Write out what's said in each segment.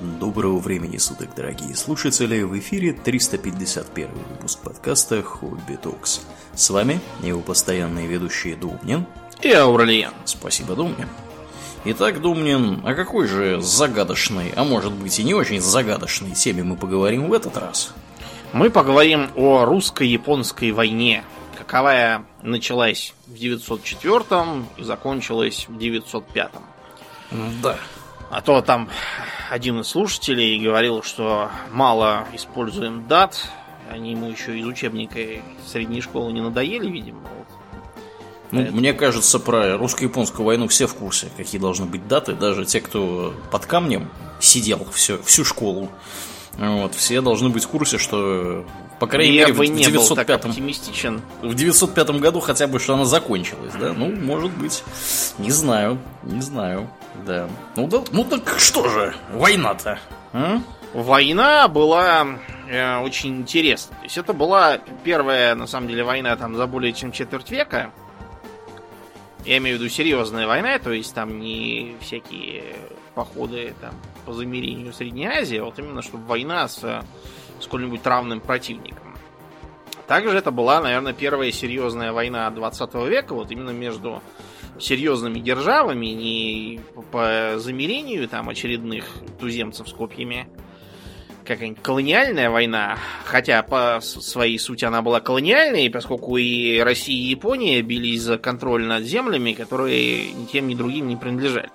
Доброго времени суток, дорогие слушатели! В эфире 351 выпуск подкаста «Хобби Токс». С вами его постоянные ведущие Думнин и Аурельян. Спасибо, Думнин. Итак, Думнин, о какой же загадочной, а может быть и не очень загадочной теме мы поговорим в этот раз? Мы поговорим о русско-японской войне, каковая началась в 904 и закончилась в 905. Да. А то там один из слушателей говорил, что мало используем дат. Они ему еще из учебника средней школы не надоели, видимо. Ну, Это... мне кажется, про русско-японскую войну все в курсе, какие должны быть даты. Даже те, кто под камнем сидел всю, всю школу. Вот, все должны быть в курсе, что, по крайней Я мере, бы в не 905 был оптимистичен. В 905 году хотя бы, что она закончилась, да? Ну, может быть. Не знаю, не знаю. Да. Ну, да, ну так что же, война-то? А? Война была э, очень интересной. То есть это была первая, на самом деле, война там за более чем четверть века. Я имею в виду серьезная война, то есть там не всякие походы там, по замерению Средней Азии, а вот именно чтобы война с сколь-нибудь равным противником. Также это была, наверное, первая серьезная война 20 века, вот именно между серьезными державами, не по замерению там очередных туземцев с копьями, какая-нибудь колониальная война, хотя по своей сути она была колониальной, поскольку и Россия, и Япония бились за контроль над землями, которые ни тем, ни другим не принадлежали,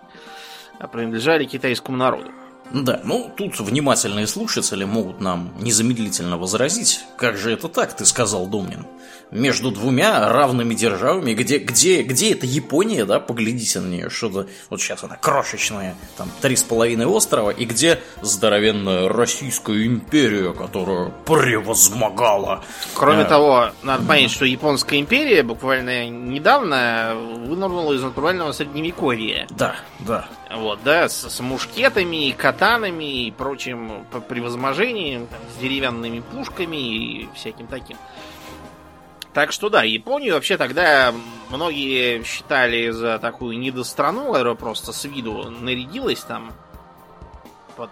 а принадлежали китайскому народу. Да, ну тут внимательные слушатели могут нам незамедлительно возразить. Как же это так, ты сказал, Домнин? Между двумя равными державами, где, где, где это Япония, да, поглядите на нее, что-то, вот сейчас она крошечная, там, три с половиной острова, и где здоровенная Российская империя, которая превозмогала. Кроме а, того, надо понять, что Японская империя буквально недавно вынырнула из натурального средневековья. Да, да. Вот, да, с, с мушкетами, катанами и прочим превозможением, там, с деревянными пушками и всяким таким. Так что да, Японию вообще тогда многие считали за такую недострану, которая просто с виду нарядилась там под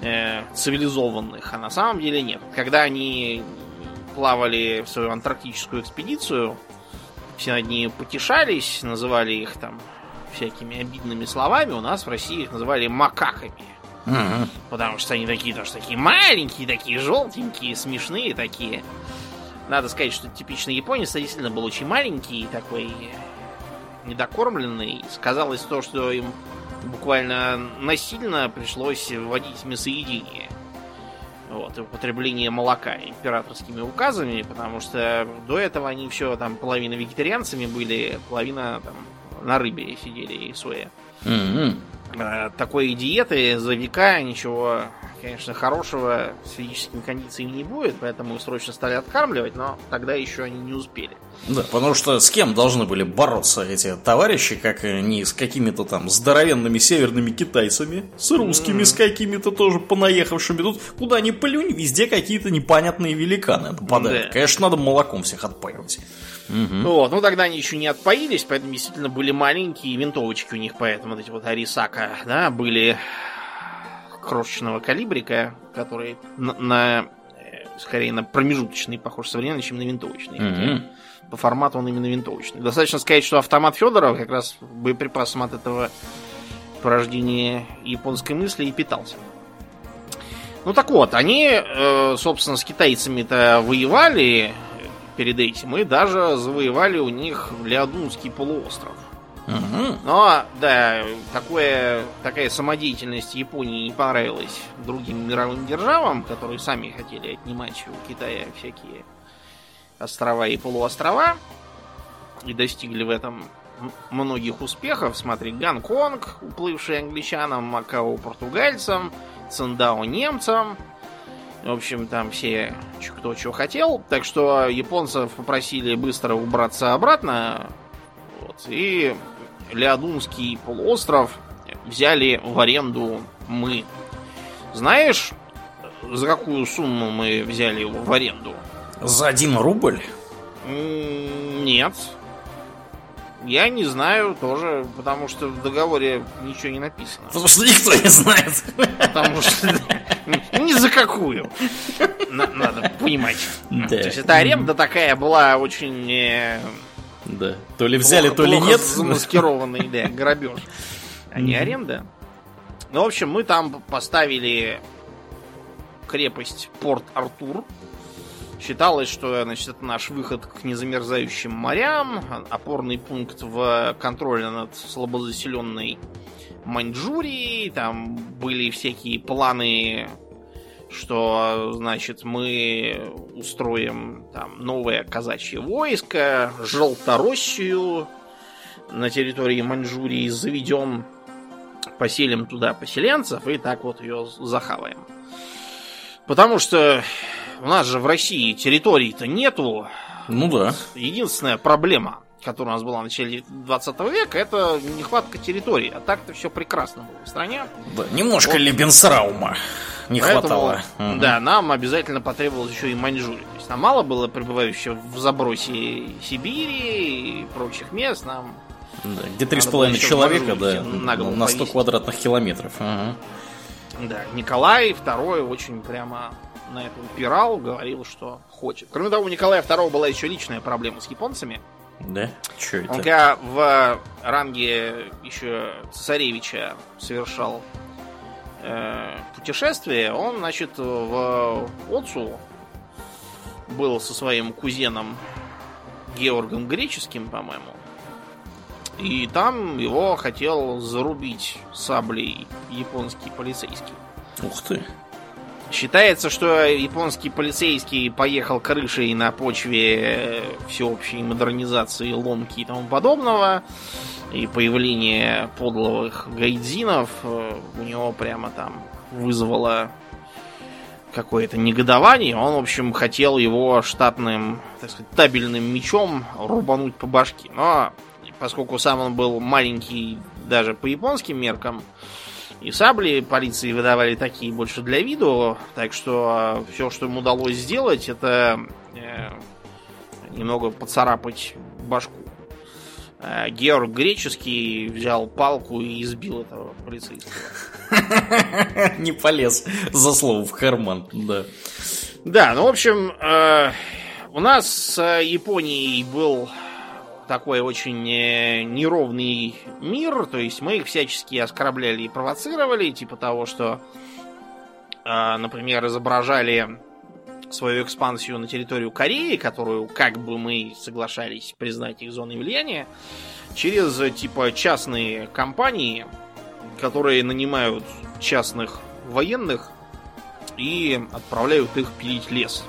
э, цивилизованных, а на самом деле нет. Когда они плавали в свою антарктическую экспедицию, все над ней потешались, называли их там всякими обидными словами, у нас в России их называли макаками. Mm-hmm. Потому что они такие тоже такие маленькие, такие желтенькие, смешные такие. Надо сказать, что типичный японец действительно был очень маленький, такой недокормленный. Сказалось то, что им буквально насильно пришлось вводить мясоедение. Вот, и употребление молока императорскими указами, потому что до этого они все там половина вегетарианцами были, половина там на рыбе сидели и соя. Mm-hmm. Такой диеты за века ничего, конечно, хорошего с физическими кондициями не будет, поэтому их срочно стали откармливать, но тогда еще они не успели. Да, потому что с кем должны были бороться эти товарищи, как не с какими-то там здоровенными северными китайцами, с русскими, mm-hmm. с какими-то тоже понаехавшими. Тут куда ни плюнь, везде какие-то непонятные великаны нападают. Да. Конечно, надо молоком всех отпаивать. Угу. Вот, ну тогда они еще не отпоились, поэтому действительно были маленькие винтовочки у них, поэтому вот эти вот Арисака, да, были крошечного калибрика, которые на, на э, скорее на промежуточный похож современный, чем на винтовочный. Угу. По формату он именно винтовочный. Достаточно сказать, что автомат Федорова как раз боеприпасом от этого порождения японской мысли и питался. Ну так вот, они, э, собственно, с китайцами-то воевали, перед этим и даже завоевали у них Леодунский полуостров. Угу. Но, да, такое, такая самодеятельность Японии не понравилась другим мировым державам, которые сами хотели отнимать у Китая всякие острова и полуострова. И достигли в этом многих успехов. Смотри, Гонконг, уплывший англичанам, Макао португальцам, Циндао немцам – в общем, там все кто что хотел. Так что японцев попросили быстро убраться обратно. Вот, и Леодунский полуостров взяли в аренду мы. Знаешь, за какую сумму мы взяли его в аренду? За один рубль? Нет. Я не знаю тоже, потому что в договоре ничего не написано. Потому что никто не знает. Потому что ни за какую. Надо понимать. То есть эта аренда такая была очень... Да. То ли взяли, то ли нет. Замаскированный, да, грабеж. А не аренда. Ну, в общем, мы там поставили крепость Порт-Артур. Считалось, что значит, это наш выход к незамерзающим морям, опорный пункт в контроле над слабозаселенной Маньчжурией. Там были всякие планы, что, значит, мы устроим там новое казачье войско, Желтороссию на территории Маньчжурии заведем, поселим туда поселенцев и так вот ее захаваем. Потому что у нас же в России территории-то нету. Ну да. Единственная проблема, которая у нас была в начале 20 века, это нехватка территории. А так-то все прекрасно было в стране. Да, немножко вот. Лебенсраума не Поэтому, хватало. Да, угу. нам обязательно потребовалось еще и Маньчжурия. То есть нам мало было пребывающих в забросе Сибири и прочих мест, нам да, где три с половиной человека, да, на, на 100 квадратных километров. Ага. Да, Николай II очень прямо на это упирал, говорил, что хочет. Кроме того, у Николая II была еще личная проблема с японцами. Да? Че это? Он когда в ранге еще царевича совершал э, путешествие, он, значит, в Отцу был со своим кузеном Георгом Греческим, по-моему. И там его хотел зарубить саблей японский полицейский. Ух ты. Считается, что японский полицейский поехал крышей на почве всеобщей модернизации, ломки и тому подобного. И появление подловых гайдзинов э, у него прямо там вызвало какое-то негодование. Он, в общем, хотел его штатным, так сказать, табельным мечом рубануть по башке. Но поскольку сам он был маленький даже по японским меркам, и сабли полиции выдавали такие больше для виду, так что а, все, что ему удалось сделать, это э, немного поцарапать башку. А Георг Греческий взял палку и избил этого полицейского. Не полез за слово в карман, да. Да, ну, в общем, э, у нас с Японией был такой очень э, неровный мир, то есть мы их всячески оскорбляли и провоцировали, типа того, что, э, например, изображали свою экспансию на территорию Кореи, которую как бы мы соглашались признать их зоной влияния, через типа частные компании, которые нанимают частных военных и отправляют их пилить лес.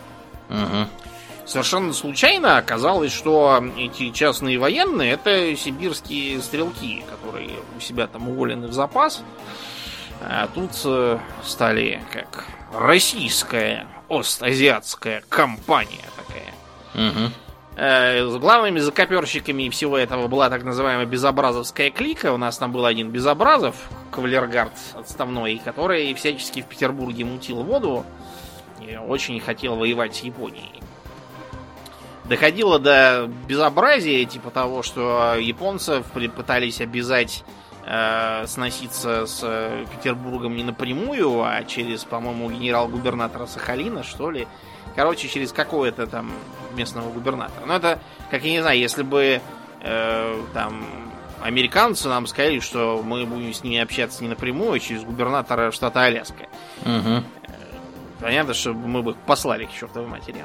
Угу. Совершенно случайно оказалось, что эти частные военные это сибирские стрелки, которые у себя там уволены в запас. А тут э, стали как российская остазиатская компания такая. Угу. С главными закоперщиками всего этого была так называемая безобразовская клика. У нас там был один безобразов, кавалергард отставной, который всячески в Петербурге мутил воду и очень хотел воевать с Японией доходило до безобразия, типа того, что японцев пытались обязать э, сноситься с э, Петербургом не напрямую, а через, по-моему, генерал-губернатора Сахалина, что ли. Короче, через какого-то там местного губернатора. Но это, как я не знаю, если бы э, там американцы нам сказали, что мы будем с ними общаться не напрямую, а через губернатора штата Аляска. Угу. Понятно, что мы бы их послали к чертовой матери.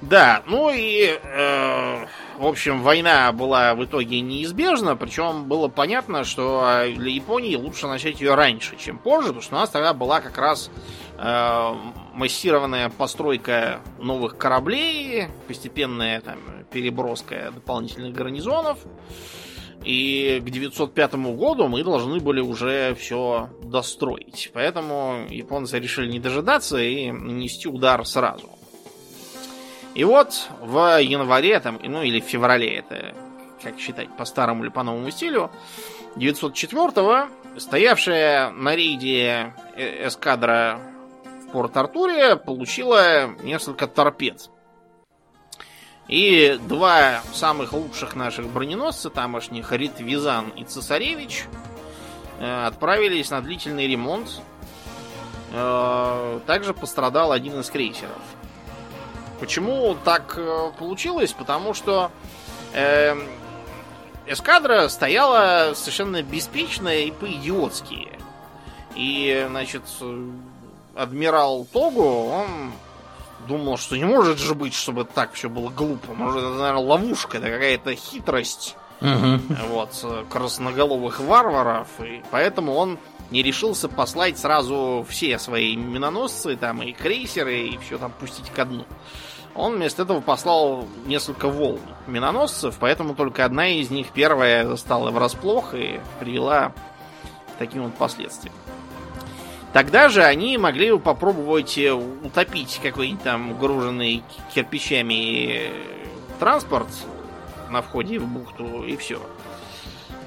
Да, ну и, э, в общем, война была в итоге неизбежна, причем было понятно, что для Японии лучше начать ее раньше, чем позже, потому что у нас тогда была как раз э, массированная постройка новых кораблей, постепенная там переброска дополнительных гарнизонов. И к 905 году мы должны были уже все достроить. Поэтому японцы решили не дожидаться и нанести удар сразу. И вот в январе, там, ну или в феврале, это как считать, по старому или по новому стилю, 904-го, стоявшая на рейде э, эскадра в Порт-Артуре получила несколько торпед. И два самых лучших наших броненосца, тамошних Ритвизан и Цесаревич, э, отправились на длительный ремонт. Э, также пострадал один из крейсеров. Почему так э, получилось? Потому что э, эскадра стояла совершенно беспечная и по-идиотски. И, значит, адмирал Тогу, он думал, что не может же быть, чтобы так все было глупо. Может, это, наверное, ловушка, это какая-то хитрость угу. вот, красноголовых варваров. И поэтому он не решился послать сразу все свои миноносцы, там и крейсеры, и все там пустить ко дну. Он вместо этого послал несколько волн миноносцев, поэтому только одна из них, первая, застала врасплох и привела к таким вот последствиям. Тогда же они могли бы попробовать э, утопить какой-нибудь там груженный кирпичами транспорт на входе в бухту, и все.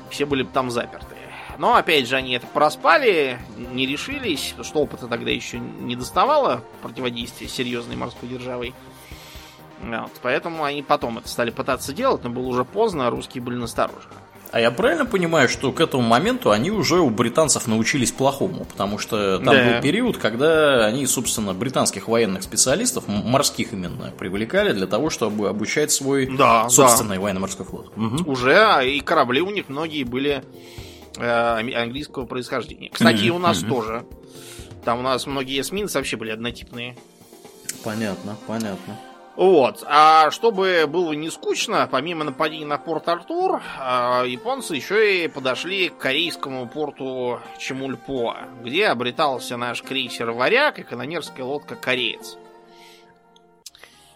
Все были бы там заперты. Но, опять же, они это проспали, не решились, что опыта тогда еще не доставало противодействия серьезной морской державой. Вот, поэтому они потом это стали пытаться делать, но было уже поздно, а русские были насторожены. А я правильно понимаю, что к этому моменту они уже у британцев научились плохому, потому что там да. был период, когда они, собственно, британских военных специалистов, морских именно, привлекали для того, чтобы обучать свой да, собственный да. военно-морской флот. Угу. Уже, а и корабли у них многие были э, английского происхождения. Кстати, и у нас тоже. Там у нас многие эсминцы вообще были однотипные. Понятно, понятно. Вот. А чтобы было не скучно, помимо нападений на порт Артур, а, японцы еще и подошли к корейскому порту Чемульпо, где обретался наш крейсер Варяг и канонерская лодка Кореец.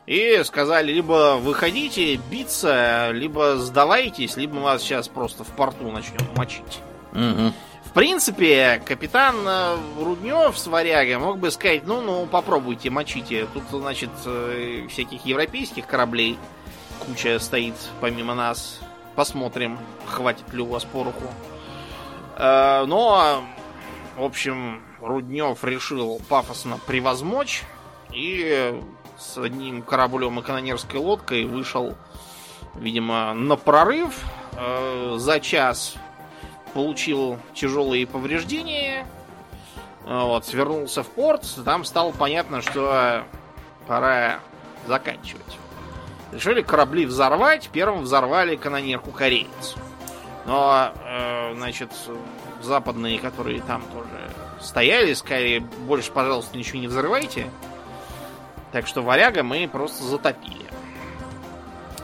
И сказали, либо выходите биться, либо сдавайтесь, либо мы вас сейчас просто в порту начнем мочить. Угу принципе, капитан э, Руднев с варягой мог бы сказать, ну, ну, попробуйте, мочите. Тут, значит, э, всяких европейских кораблей куча стоит помимо нас. Посмотрим, хватит ли у вас пороху. Э, но, в общем, Руднев решил пафосно превозмочь и с одним кораблем и канонерской лодкой вышел, видимо, на прорыв. За час получил тяжелые повреждения, вот, свернулся в порт, там стало понятно, что пора заканчивать. Решили корабли взорвать, первым взорвали канонерку кореец. Но, э, значит, западные, которые там тоже стояли, сказали, больше, пожалуйста, ничего не взрывайте. Так что варяга мы просто затопили.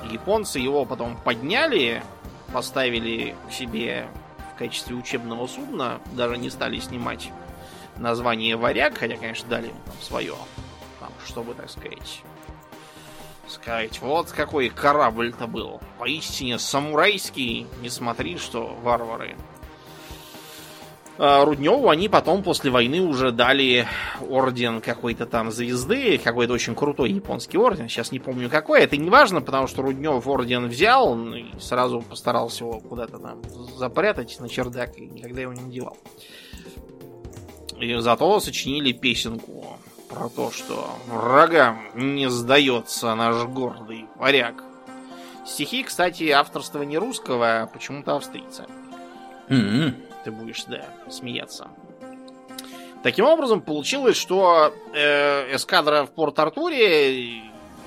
Японцы его потом подняли, поставили к себе качестве учебного судна, даже не стали снимать название «Варяг», хотя, конечно, дали ему там свое, там, чтобы, так сказать, сказать, вот какой корабль-то был. Поистине самурайский, не смотри, что варвары. А Рудневу они потом после войны уже дали орден какой-то там звезды, какой-то очень крутой японский орден, сейчас не помню какой, это не важно, потому что Руднев орден взял и сразу постарался его куда-то там запрятать на чердак и никогда его не девал. И зато сочинили песенку про то, что врагам не сдается наш гордый варяг. Стихи, кстати, авторство не русского, а почему-то австрийца. Mm-hmm ты будешь, да, смеяться. Таким образом, получилось, что э, эскадра в Порт-Артуре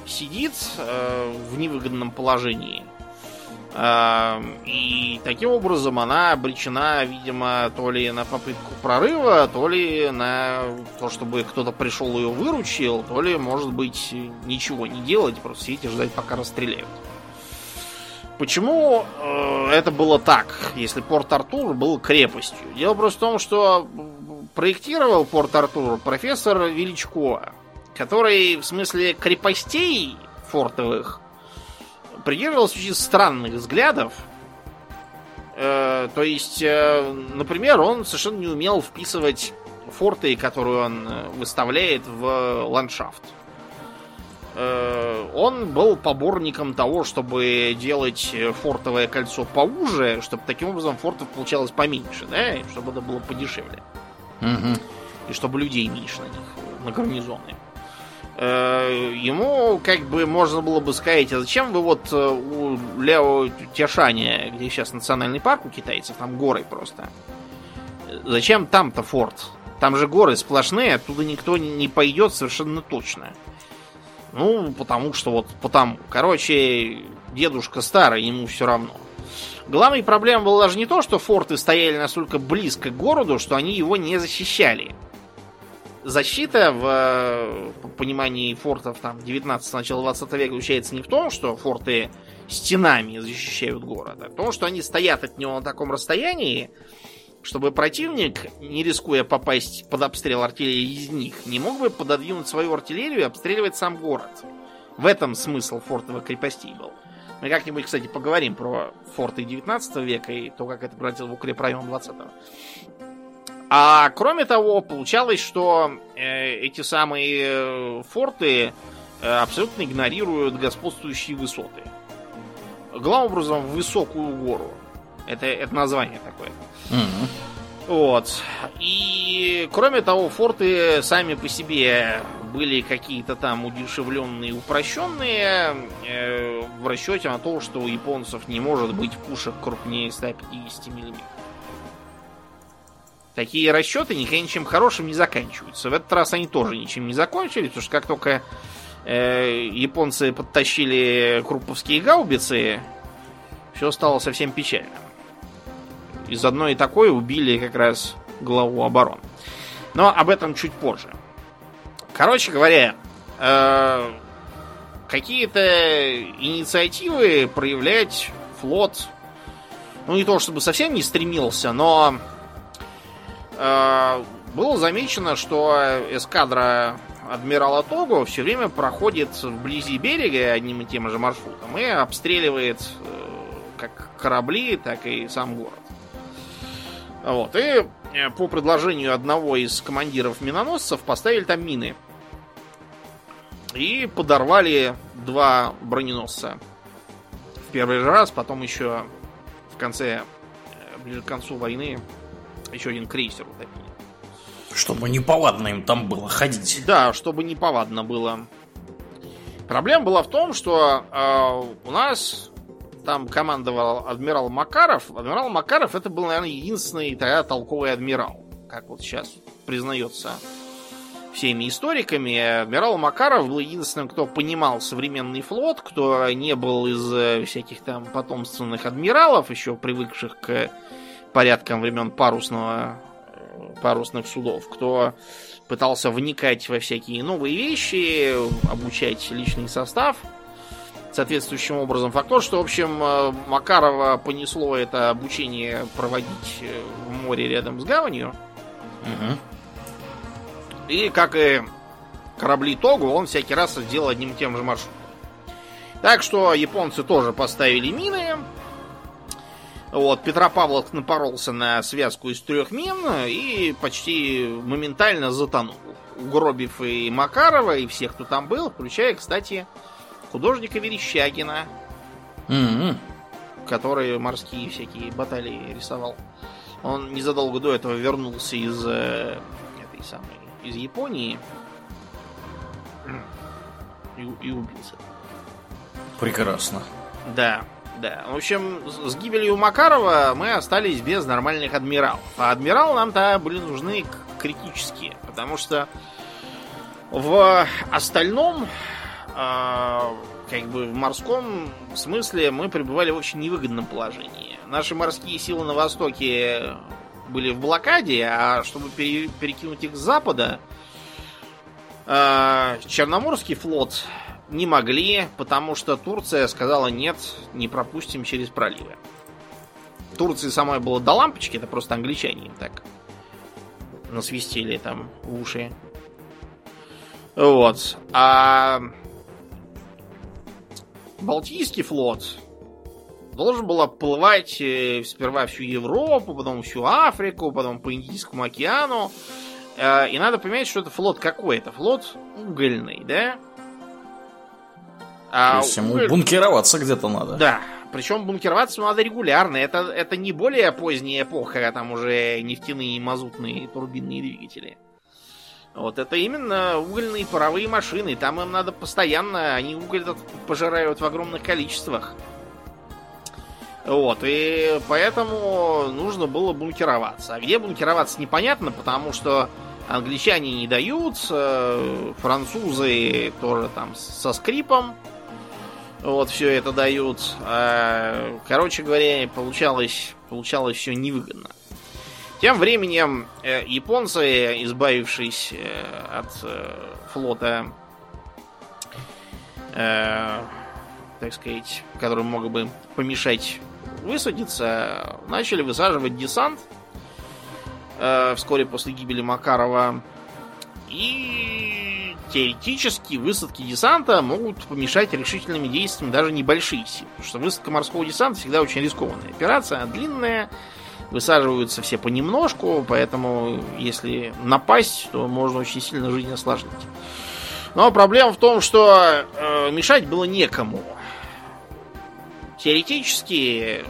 сидит э, в невыгодном положении. Э, и таким образом она обречена, видимо, то ли на попытку прорыва, то ли на то, чтобы кто-то пришел ее выручил, то ли, может быть, ничего не делать, просто сидеть и ждать, пока расстреляют. Почему э, это было так, если Порт-Артур был крепостью? Дело просто в том, что проектировал Порт-Артур профессор Величко, который в смысле крепостей фортовых придерживался очень странных взглядов. Э, то есть, э, например, он совершенно не умел вписывать форты, которые он э, выставляет в ландшафт. Э, он был поборником того, чтобы делать фортовое кольцо поуже, чтобы таким образом фортов получалось поменьше, да, и чтобы это было подешевле. Угу. И чтобы людей меньше на них, на гарнизоны. э, ему как бы можно было бы сказать, а зачем вы вот э, у Ляо Тяшаня, где сейчас национальный парк у китайцев, там горы просто. Зачем там-то форт? Там же горы сплошные, оттуда никто не пойдет совершенно точно. Ну, потому что вот потому. Короче, дедушка старый, ему все равно. Главной проблемой была даже не то, что форты стояли настолько близко к городу, что они его не защищали. Защита в, в понимании фортов там 19 начала 20 века заключается не в том, что форты стенами защищают город, а в том, что они стоят от него на таком расстоянии, чтобы противник, не рискуя попасть под обстрел артиллерии из них, не мог бы пододвинуть свою артиллерию и обстреливать сам город. В этом смысл фортовых крепостей был. Мы как-нибудь, кстати, поговорим про форты 19 века и то, как это превратилось в укрепрайон 20 -го. А кроме того, получалось, что э, эти самые э, форты э, абсолютно игнорируют господствующие высоты. Главным образом, высокую гору. Это, это название такое. Мгм. Вот. И кроме того, форты сами по себе были какие-то там удешевленные, упрощенные э, в расчете на то, что у японцев не может быть пушек крупнее 150 мм. Такие расчеты никогда ничем хорошим не заканчиваются. В этот раз они тоже ничем не закончились, потому что как только э, японцы подтащили круповские гаубицы, все стало совсем печально. Из одной такой убили как раз главу обороны. Но об этом чуть позже. Короче говоря, э, какие-то инициативы проявлять флот, ну не то чтобы совсем не стремился, но э, было замечено, что эскадра адмирала Того все время проходит вблизи берега одним и тем же маршрутом и обстреливает э, как корабли, так и сам город. Вот. И э, по предложению одного из командиров миноносцев поставили там мины. И подорвали два броненосца. В первый же раз, потом еще в конце, э, ближе к концу войны, еще один крейсер утопили. Чтобы неповадно им там было ходить. Да, чтобы не повадно было. Проблема была в том, что э, у нас там командовал адмирал Макаров. Адмирал Макаров это был, наверное, единственный тогда толковый адмирал, как вот сейчас признается всеми историками. Адмирал Макаров был единственным, кто понимал современный флот, кто не был из э, всяких там потомственных адмиралов, еще привыкших к порядкам времен парусного э, парусных судов, кто пытался вникать во всякие новые вещи, обучать личный состав соответствующим образом. Факт то, что, в общем, э, Макарова понесло это обучение проводить э, в море рядом с гаванью. Мгм. И, как и корабли Тогу, он всякий раз сделал одним и тем же маршрутом. Так что японцы тоже поставили мины. Вот, Петропавловск напоролся на связку из трех мин и почти моментально затонул. Угробив и Макарова, и всех, кто там был, включая, кстати, художника Верещагина, Мгм. который морские всякие баталии рисовал. Он незадолго до этого вернулся из э, этой самой из Японии и, и убился. Прекрасно. Да, да. В общем, с гибелью Макарова мы остались без нормальных адмиралов. А адмиралы нам-то были нужны критические, потому что в остальном, а, как бы в морском смысле, мы пребывали в очень невыгодном положении. Наши морские силы на востоке были в блокаде, а чтобы пере- перекинуть их с запада, а, Черноморский флот не могли, потому что Турция сказала нет, не пропустим через проливы. Турции самой было до лампочки, это просто англичане им так насвистели там в уши. Вот. А Балтийский флот должен был оплывать э, сперва всю Европу, потом всю Африку, потом по Индийскому океану. Э, И надо понимать, что это флот какой? Это флот угольный, да? А То есть ему уголь- бункероваться где-то надо. Да. Причем бункероваться надо регулярно. Это, это не более поздняя эпоха, когда там уже нефтяные, мазутные турбинные двигатели. Вот это именно угольные паровые машины. Там им надо постоянно, они уголь пожирают в огромных количествах. Вот, и поэтому нужно было бункероваться. А где бункероваться непонятно, потому что англичане не дают, э, французы тоже там со скрипом. Вот, все это дают. А, короче говоря, получалось, получалось все невыгодно. Тем временем э, японцы, избавившись э, от э, флота, так сказать, который мог бы помешать высадиться, начали высаживать десант вскоре после гибели Макарова. И теоретически высадки десанта могут помешать решительными действиями даже небольшие силы. Потому что высадка морского десанта всегда очень рискованная операция, длинная, высаживаются все понемножку, поэтому если напасть, то можно очень сильно жизнь осложнить. Но проблема в том, что э, мешать было некому. Теоретически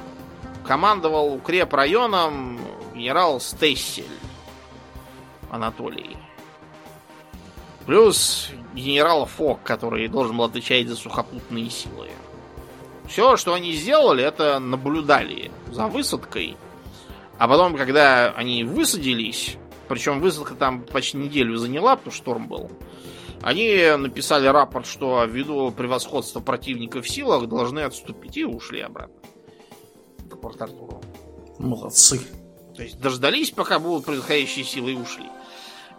командовал укрепрайоном генерал Стессель Анатолий. Плюс генерал Фок, который должен был отвечать за сухопутные силы. Все, что они сделали, это наблюдали за высадкой. А потом, когда они высадились, причем высадка там почти неделю заняла, потому что шторм был, они написали рапорт, что ввиду превосходства противника в силах должны отступить и ушли обратно к Порт-Артуру. Молодцы. То есть дождались, пока будут происходящие силы и ушли.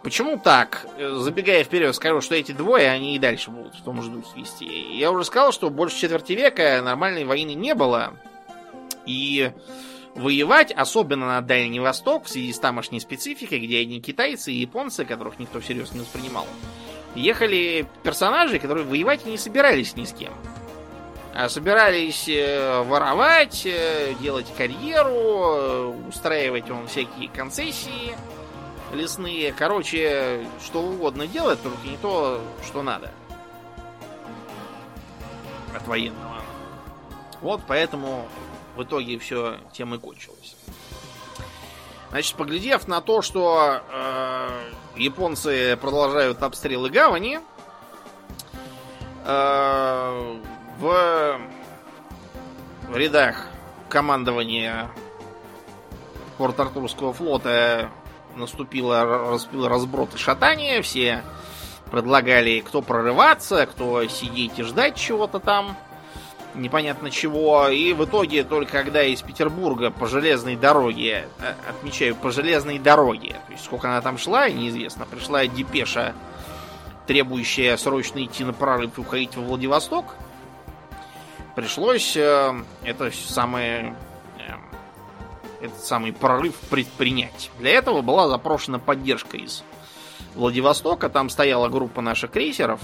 Почему так? Забегая вперед, скажу, что эти двое, они и дальше будут в том же духе вести. Я уже сказал, что больше четверти века нормальной войны не было. И воевать, особенно на Дальний Восток, в связи с тамошней спецификой, где одни китайцы и японцы, которых никто всерьез не воспринимал, ехали персонажи, которые воевать не собирались ни с кем. А собирались э, воровать, э, делать карьеру, э, устраивать он всякие концессии лесные. Короче, что угодно делать, только не то, что надо. От военного. Вот поэтому в итоге все тем и кончилось. Значит, поглядев на то, что э, японцы продолжают обстрелы гавани, э, в рядах командования Порт-Артурского флота наступило, наступило разброд и шатание. Все предлагали, кто прорываться, кто сидеть и ждать чего-то там непонятно чего. И в итоге, только когда из Петербурга по железной дороге, э, отмечаю, по железной дороге, то есть сколько она там шла, неизвестно, пришла депеша, требующая срочно идти на прорыв и уходить во Владивосток, пришлось э, это самое э, этот самый прорыв предпринять. Для этого была запрошена поддержка из Владивостока. Там стояла группа наших крейсеров,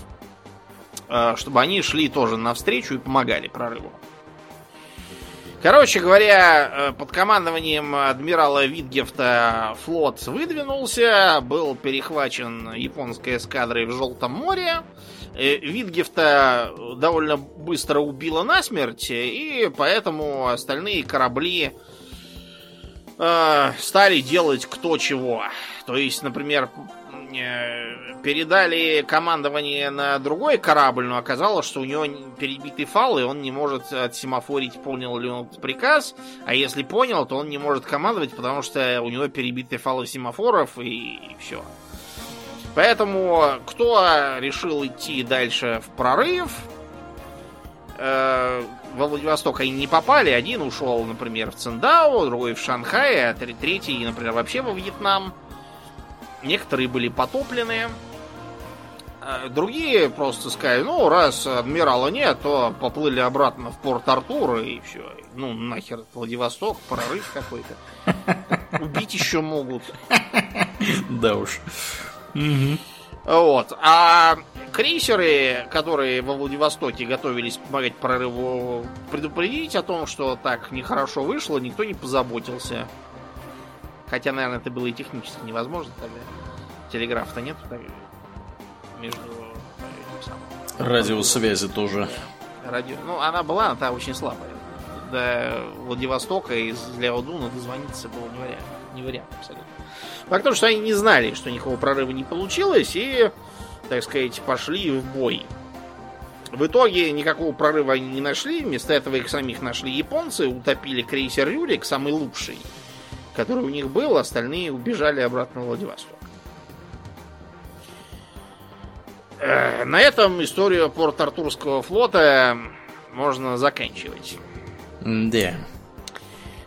чтобы они шли тоже навстречу и помогали прорыву. Короче говоря, э, под командованием адмирала Витгефта флот выдвинулся, был перехвачен японской эскадрой в Желтом море. Э, Витгефта довольно быстро убило насмерть, и поэтому остальные корабли стали делать кто чего. То есть, например, передали командование на другой корабль, но оказалось, что у него перебитый фал, и он не может отсемафорить, понял ли он приказ. А если понял, то он не может командовать, потому что у него перебитый фалы семафоров, и, и все. Поэтому кто решил идти дальше в прорыв, э, во Владивосток они не попали. Один ушел, например, в Циндао, другой в Шанхай, а третий, например, вообще во Вьетнам. Некоторые были потоплены. А другие просто сказали, ну, раз адмирала нет, то поплыли обратно в порт Артура и все. Ну, нахер Владивосток, прорыв какой-то. Убить еще могут. Да уж. Вот. А крейсеры, которые во Владивостоке готовились помогать прорыву, предупредить о том, что так нехорошо вышло, никто не позаботился. Хотя, наверное, это было и технически невозможно тогда. Телеграф-то нет между Радиосвязи тоже. Радио... Ну, она была, она та очень слабая. до Владивостока из Левого Дуна дозвониться было не вариант. Не вариант абсолютно. Факт том, что они не знали, что никакого прорыва не получилось, и, так сказать, пошли в бой. В итоге никакого прорыва они не нашли. Вместо этого их самих нашли японцы, утопили крейсер Рюрик, самый лучший, который у них был, остальные убежали обратно в Владивосток. Э, на этом историю Порт-Артурского флота можно заканчивать. Да.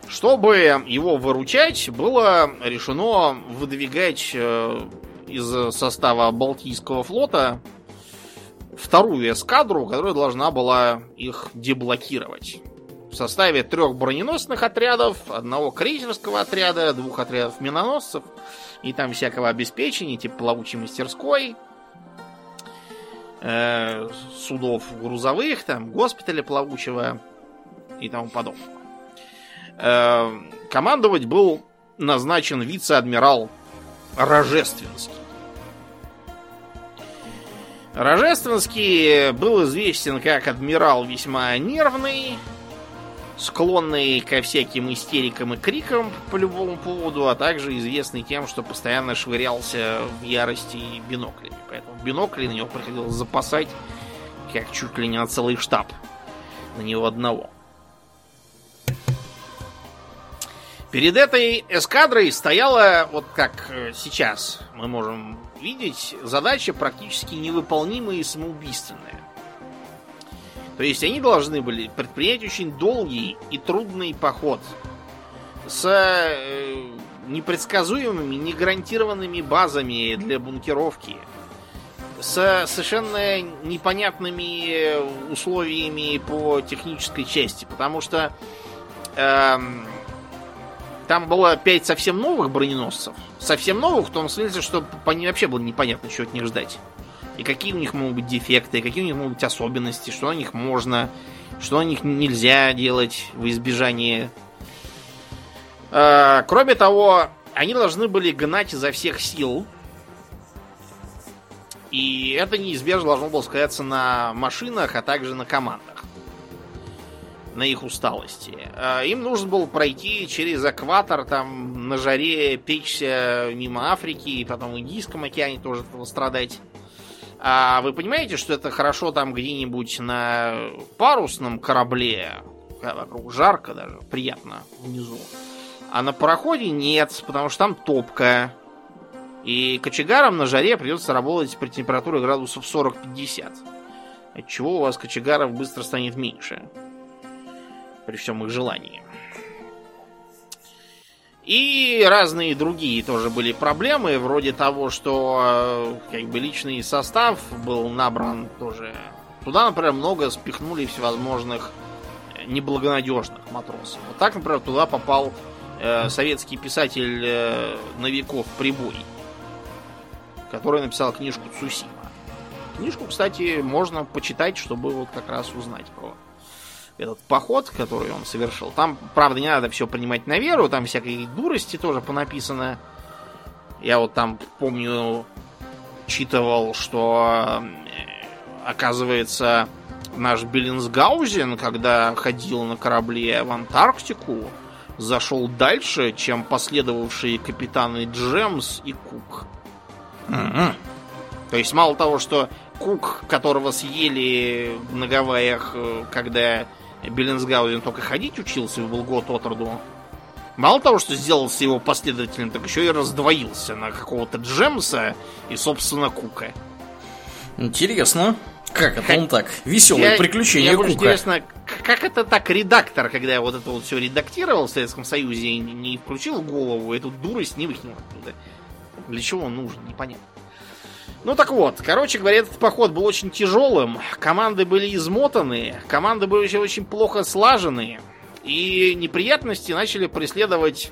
Чтобы его выручать, было решено выдвигать э, из состава Балтийского флота вторую эскадру, которая должна была их деблокировать. В составе трех броненосных отрядов, одного крейсерского отряда, двух отрядов миноносцев и там всякого обеспечения, типа плавучей мастерской, э, судов грузовых, там госпиталя плавучего и тому подобное. Э, командовать был назначен вице-адмирал Рожественский. Рожественский был известен как адмирал весьма нервный, склонный ко всяким истерикам и крикам по любому поводу, а также известный тем, что постоянно швырялся в ярости биноклями. Поэтому бинокли на него приходилось запасать, как чуть ли не на целый штаб. На него одного. Перед этой эскадрой стояла, вот как э, сейчас мы можем видеть, задача практически невыполнимая и самоубийственная. То есть они должны были предпринять очень долгий и трудный поход с э, непредсказуемыми, не гарантированными базами для бункеровки, с совершенно непонятными условиями по технической части, потому что эм, там было пять совсем новых броненосцев. Совсем новых в том смысле, что по ним вообще было непонятно, чего от них ждать. И какие у них могут быть дефекты, какие у них могут быть особенности, что на них можно, что на них нельзя делать в избежание. А, кроме того, они должны были гнать изо всех сил. И это неизбежно должно было сказаться на машинах, а также на командах. На их усталости. А, им нужно было пройти через экватор, там на жаре печься мимо Африки, и потом в Индийском океане тоже страдать. А вы понимаете, что это хорошо там где-нибудь на парусном корабле, вокруг жарко даже, приятно внизу. А на пароходе нет, потому что там топка. И кочегарам на жаре придется работать при температуре градусов 40-50. Отчего у вас кочегаров быстро станет меньше. При всем их желании. И разные другие тоже были проблемы, вроде того, что э, как бы личный состав был набран тоже. Туда, например, много спихнули всевозможных э, неблагонадежных матросов. Вот так, например, туда попал э, советский писатель э, Новиков Прибой, который написал книжку Цусима. Книжку, кстати, можно почитать, чтобы вот как раз узнать про этот поход, который он совершил. Там, правда, не надо все принимать на веру, там всякой дурости тоже понаписано. Я вот там, помню, читывал, что, э, оказывается, наш Беллинсгаузен, когда ходил на корабле в Антарктику, зашел дальше, чем последовавшие капитаны Джемс и Кук. Mm-hmm. То есть мало того, что Кук, которого съели на Гавайях, э, когда Беллинсгаузен только ходить учился и был год от роду. Мало того, что сделался его последователем, так еще и раздвоился на какого-то Джемса и, собственно, Кука. Интересно. Как это он так? Веселое я, приключение мне Кука. интересно, как это так редактор, когда я вот это вот все редактировал в Советском Союзе, не включил голову, эту дурость не выкинул оттуда. Для чего он нужен, непонятно. Ну так вот, короче говоря, этот поход был очень тяжелым, команды были измотаны, команды были очень плохо слажены, и неприятности начали преследовать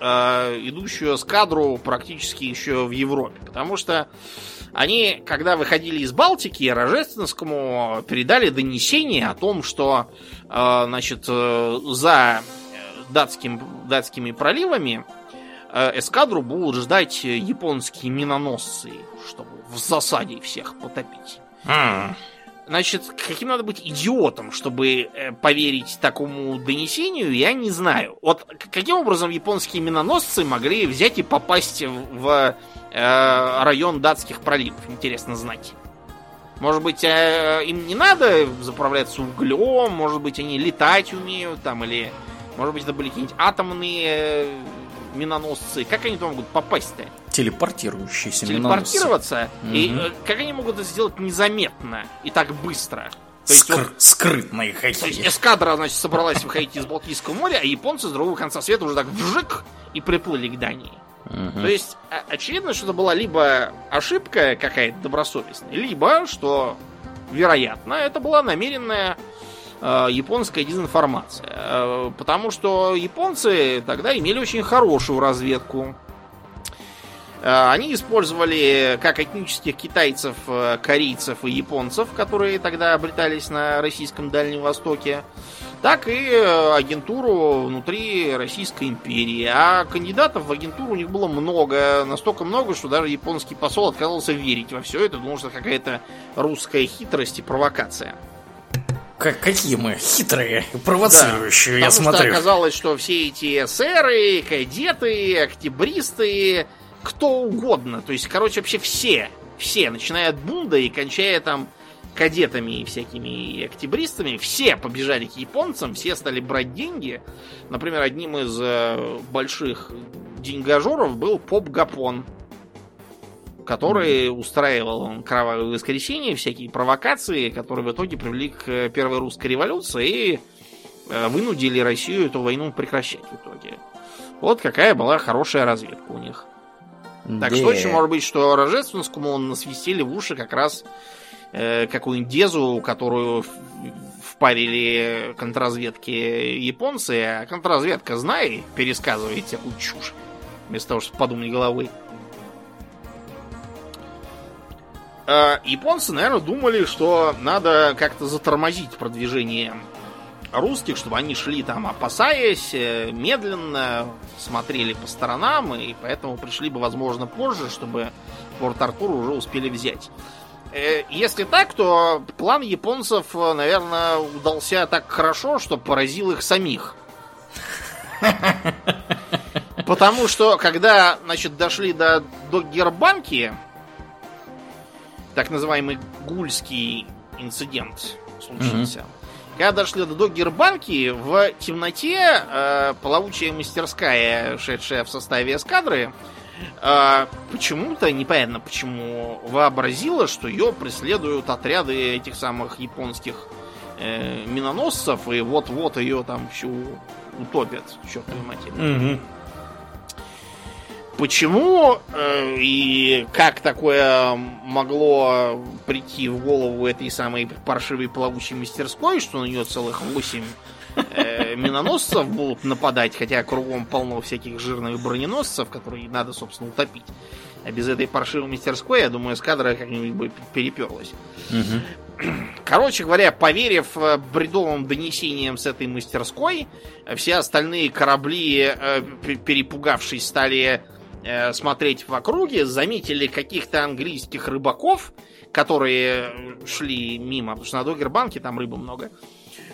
э, идущую эскадру практически еще в Европе. Потому что они, когда выходили из Балтики, Рожественскому передали донесение о том, что э, значит, э, за датским, датскими проливами Э, эскадру будут ждать японские миноносцы, чтобы в засаде всех потопить. Mm. Значит, каким надо быть идиотом, чтобы э, поверить такому донесению, я не знаю. Вот каким образом японские миноносцы могли взять и попасть в э, район датских проливов, интересно знать. Может быть, э, им не надо заправляться углем, может быть, они летать умеют там, или, может быть, это были какие-нибудь атомные э, миноносцы. Как они туда могут попасть-то? Телепортирующиеся Телепортироваться? Миноносцы. И угу. как они могут это сделать незаметно и так быстро? То есть, Скр- вот, скрытные какие. То есть эскадра, значит, собралась выходить из Балтийского моря, а японцы с другого конца света уже так вжик и приплыли к Дании. Угу. То есть, очевидно, что это была либо ошибка какая-то добросовестная, либо, что, вероятно, это была намеренная японская дезинформация. Э, потому что японцы тогда имели очень хорошую разведку. Э, они использовали как этнических китайцев, э, корейцев и японцев, которые тогда обретались на российском Дальнем Востоке, так и э, агентуру внутри Российской империи. А кандидатов в агентуру у них было много, настолько много, что даже японский посол отказался верить во все это, думал, что какая-то русская хитрость и провокация. Как, какие мы хитрые, провоцирующие, да, я смотрю. Что оказалось, что все эти эсеры, кадеты, октябристы, кто угодно. То есть, короче, вообще все. Все, начиная от Бунда и кончая там кадетами и всякими октябристами, все побежали к японцам, все стали брать деньги. Например, одним из э, больших деньгажоров был Поп Гапон, который устраивал кровавые воскресенья, всякие провокации, которые в итоге привели к первой русской революции и э, вынудили Россию эту войну прекращать в итоге. Вот какая была хорошая разведка у них. Так да. что очень может быть, что Рожественскому он насвистели в уши как раз э, какую-нибудь дезу, которую впарили контрразведки японцы, а контрразведка, знай, пересказывает всякую чушь, вместо того, чтобы подумать головой. Японцы, наверное, думали, что надо как-то затормозить продвижение русских, чтобы они шли там, опасаясь, э, медленно смотрели по сторонам, и поэтому пришли бы, возможно, позже, чтобы Порт-Артур уже успели взять. Э, если так, то план японцев, э, наверное, удался так хорошо, что поразил их самих. Потому что, когда, значит, дошли до, до Гербанки, так называемый гульский инцидент случился, mm-hmm. Когда дошли до Гербанки, в темноте э, плавучая мастерская, шедшая в составе эскадры, э, почему-то, непонятно почему, вообразила, что ее преследуют отряды этих самых японских э, миноносцев, и вот-вот ее там всю утопят, чертовой матери. Угу. Почему э, и как такое могло прийти в голову этой самой паршивой плавучей мастерской, что на нее целых восемь э, миноносцев будут нападать, хотя кругом полно всяких жирных броненосцев, которые надо, собственно, утопить. А без этой паршивой мастерской, я думаю, эскадра как-нибудь бы переперлась. Угу. Короче говоря, поверив э, бредовым донесениям с этой мастерской, все остальные корабли, э, перепугавшись, стали Э, смотреть в округе, заметили каких-то английских рыбаков, которые шли мимо, потому что на Догербанке там рыбы много.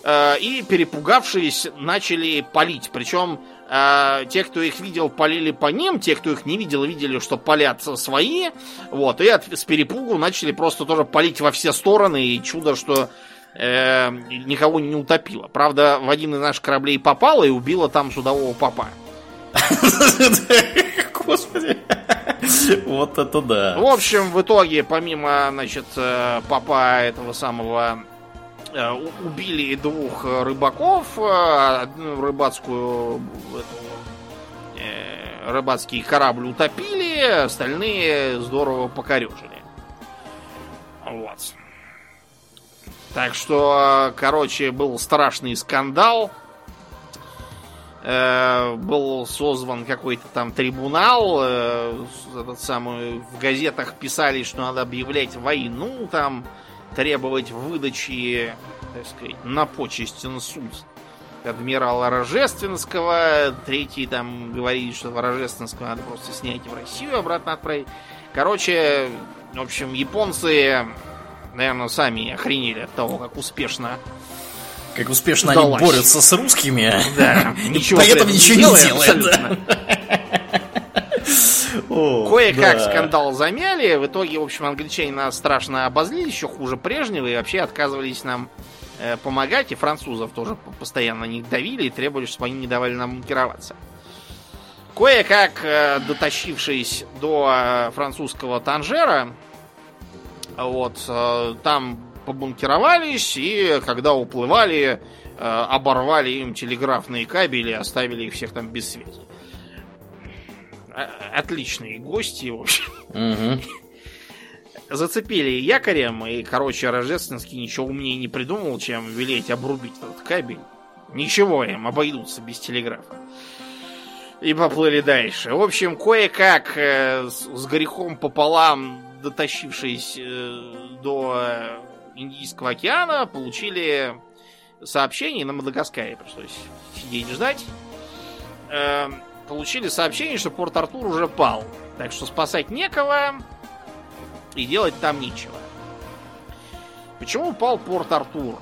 Э, и, перепугавшись, начали палить. Причем э, те, кто их видел, полили по ним, те, кто их не видел, видели, что палят свои. Вот, и от, с перепугу начали просто тоже палить во все стороны. И чудо, что э, никого не утопило. Правда, в один из наших кораблей попало и убило там судового папа. Господи. Вот это да. В общем, в итоге, помимо, значит, э, папа этого самого э, убили двух рыбаков, э, одну рыбацкую рыбацкий корабль утопили, остальные здорово покорежили. Вот. Так что, короче, был страшный скандал. Э, был созван какой-то там трибунал, э, этот самый, в газетах писали, что надо объявлять войну, там, требовать выдачи, так сказать, на почестен суд адмирала Рожественского, третий там говорит, что Рожественского надо просто снять в Россию, обратно отправить. Короче, в общем, японцы наверное, сами охренели от того, как успешно как успешно Сдалась. они борются с русскими, да, ничего при этом ничего не делают. Кое-как да. скандал замяли. В итоге, в общем, англичане нас страшно обозлили, еще хуже прежнего, и вообще отказывались нам э, помогать. И французов тоже постоянно них давили и требовали, чтобы они не давали нам монтироваться. Кое-как, э, дотащившись до э, французского Танжера, вот, э, там побункировались, и когда уплывали, э, оборвали им телеграфные кабели, оставили их всех там без связи. Отличные гости, в общем. Угу. Зацепили якорем, и, короче, Рождественский ничего умнее не придумал, чем велеть обрубить этот кабель. Ничего им, обойдутся без телеграфа. И поплыли дальше. В общем, кое-как э, с, с грехом пополам, дотащившись э, до Индийского океана, получили сообщение на Мадагаскаре. Пришлось сидеть ждать. Э, получили сообщение, что Порт-Артур уже пал. Так что спасать некого и делать там нечего. Почему пал Порт-Артур?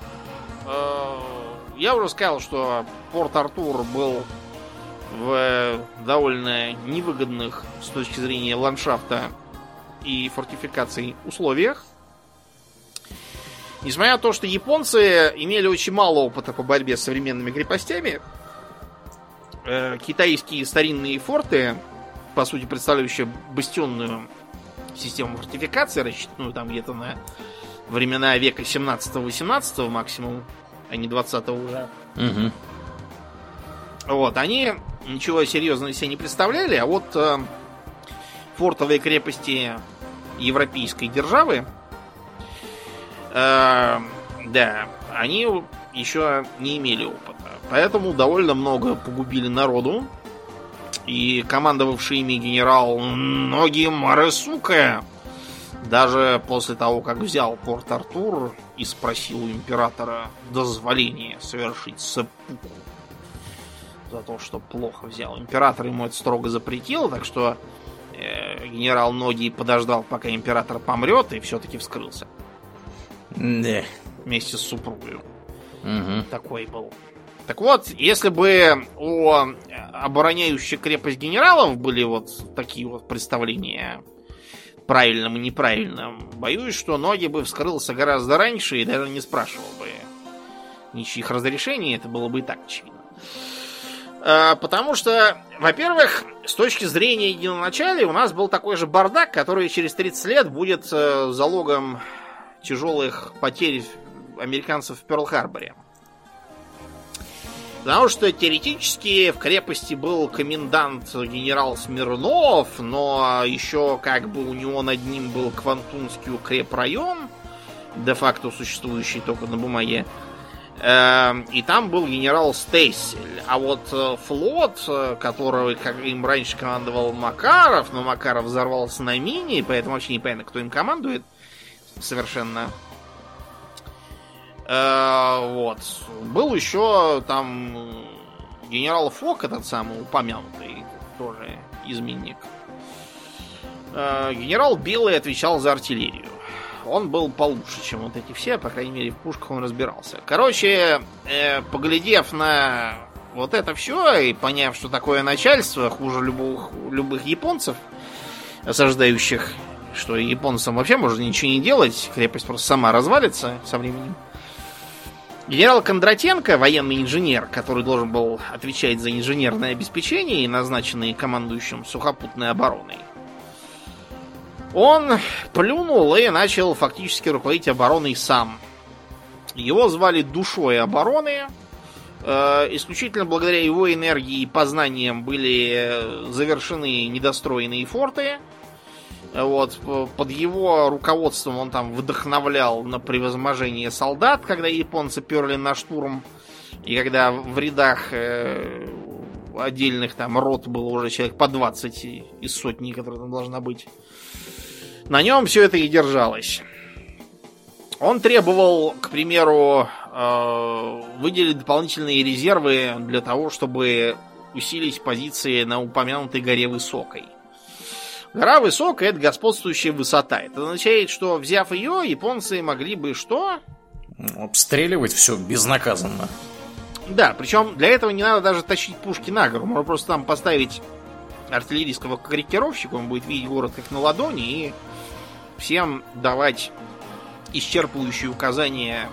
Э, я уже сказал, что Порт-Артур был в довольно невыгодных с точки зрения ландшафта и фортификаций условиях. Несмотря на то, что японцы имели очень мало опыта по борьбе с современными крепостями, э, китайские старинные форты, по сути представляющие бастионную систему фортификации, рассчитанную там где-то на времена века 17-18 максимум, а не 20 уже. Угу. Вот, они ничего серьезного себе не представляли, а вот э, фортовые крепости европейской державы, да, они еще не имели опыта. Поэтому довольно много погубили народу. И командовавший ими генерал Ноги Маресука, даже после того, как взял Порт-Артур и спросил у императора дозволения совершить сеппуку за то, что плохо взял. Император ему это строго запретил, так что э, генерал Ноги подождал, пока император помрет, и все-таки вскрылся. Да. Вместе с супругой. Угу. Такой был. Так вот, если бы у обороняющих крепость генералов были вот такие вот представления правильным и неправильным, боюсь, что ноги бы вскрылся гораздо раньше и даже не спрашивал бы ничьих разрешений, это было бы и так очевидно. А, потому что, во-первых, с точки зрения единоначалия у нас был такой же бардак, который через 30 лет будет э, залогом тяжелых потерь американцев в Перл-Харборе. Потому что теоретически в крепости был комендант генерал Смирнов, но еще как бы у него над ним был Квантунский укрепрайон, де-факто существующий только на бумаге. Эм, и там был генерал Стейсель. А вот э, флот, э, которого как им раньше командовал Макаров, но Макаров взорвался на мине, поэтому вообще непонятно, кто им командует совершенно. Э, вот. Был еще там генерал Фок, этот самый упомянутый, тоже изменник. Генерал Белый отвечал за артиллерию он был получше, чем вот эти все, по крайней мере, в пушках он разбирался. Короче, э, поглядев на вот это все и поняв, что такое начальство хуже любых, любых японцев, осаждающих, что японцам вообще можно ничего не делать, крепость просто сама развалится со временем. Генерал Кондратенко, военный инженер, который должен был отвечать за инженерное обеспечение и назначенный командующим сухопутной обороной, он плюнул и начал фактически руководить обороной сам. Его звали душой обороны. Э, исключительно благодаря его энергии и познаниям были завершены недостроенные форты. Вот, под его руководством он там вдохновлял на превозможение солдат, когда японцы перли на штурм. И когда в рядах э, отдельных там рот было уже человек по 20 из сотни, которая там должна быть. На нем все это и держалось. Он требовал, к примеру, э, выделить дополнительные резервы для того, чтобы усилить позиции на упомянутой горе Высокой. Гора высокая, это господствующая высота. Это означает, что взяв ее, японцы могли бы что? Обстреливать все безнаказанно. Да, причем для этого не надо даже тащить пушки на гору. Можно просто там поставить артиллерийского корректировщика, он будет видеть город как на ладони и всем давать исчерпывающие указания,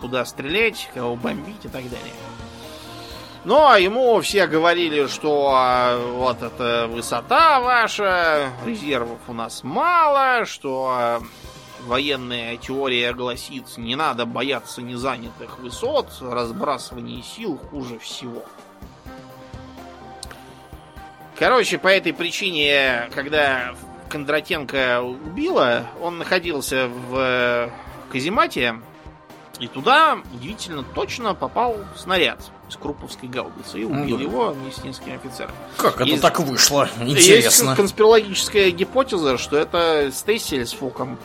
куда стрелять, кого бомбить и так далее. Ну, а ему все говорили, что а, вот эта высота ваша, резервов у нас мало, что а, военная теория гласит, не надо бояться незанятых высот, разбрасывание сил хуже всего. Короче, по этой причине, когда Кондратенко убила, он находился в каземате, и туда удивительно точно попал снаряд из Круповской гаубицы и убил mm-hmm. его местинский офицер. Как есть, это так вышло? Интересно. Есть конспирологическая гипотеза, что это Стессель с Фоком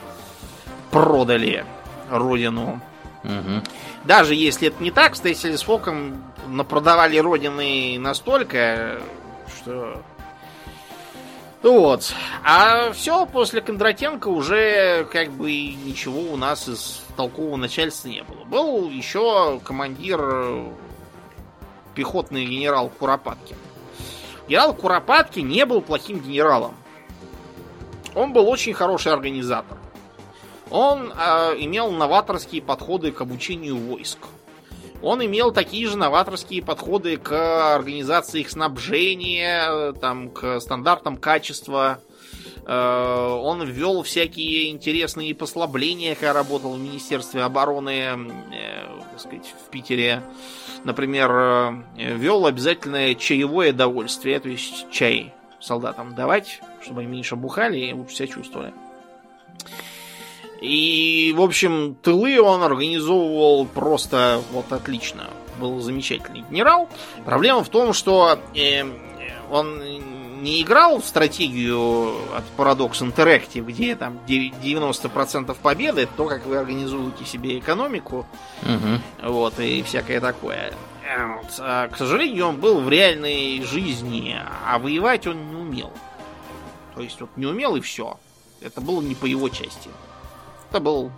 продали родину. Угу. Даже если это не так, Стейси с Фоком напродавали родины настолько, что... Вот. А все, после Кондратенко уже как бы ничего у нас из толкового начальства не было. Был еще командир пехотный генерал Куропаткин. Генерал Куропаткин не был плохим генералом. Он был очень хороший организатор. Он э, имел новаторские подходы к обучению войск. Он имел такие же новаторские подходы к организации их снабжения, там, к стандартам качества. Э, он ввел всякие интересные послабления, когда работал в Министерстве обороны, э, так сказать, в Питере. Например, э, ввел обязательное чаевое довольствие, то есть чай солдатам давать, чтобы они меньше бухали и лучше себя чувствовали. И, в общем, тылы он организовывал просто вот отлично. Был замечательный генерал. Проблема в том, что э, он не играл в стратегию от Paradox Interactive, где там 90% победы, то, как вы организуете себе экономику, угу. вот, и всякое такое. Вот. А, к сожалению, он был в реальной жизни, а воевать он не умел. То есть вот не умел и все. Это было не по его части. Это был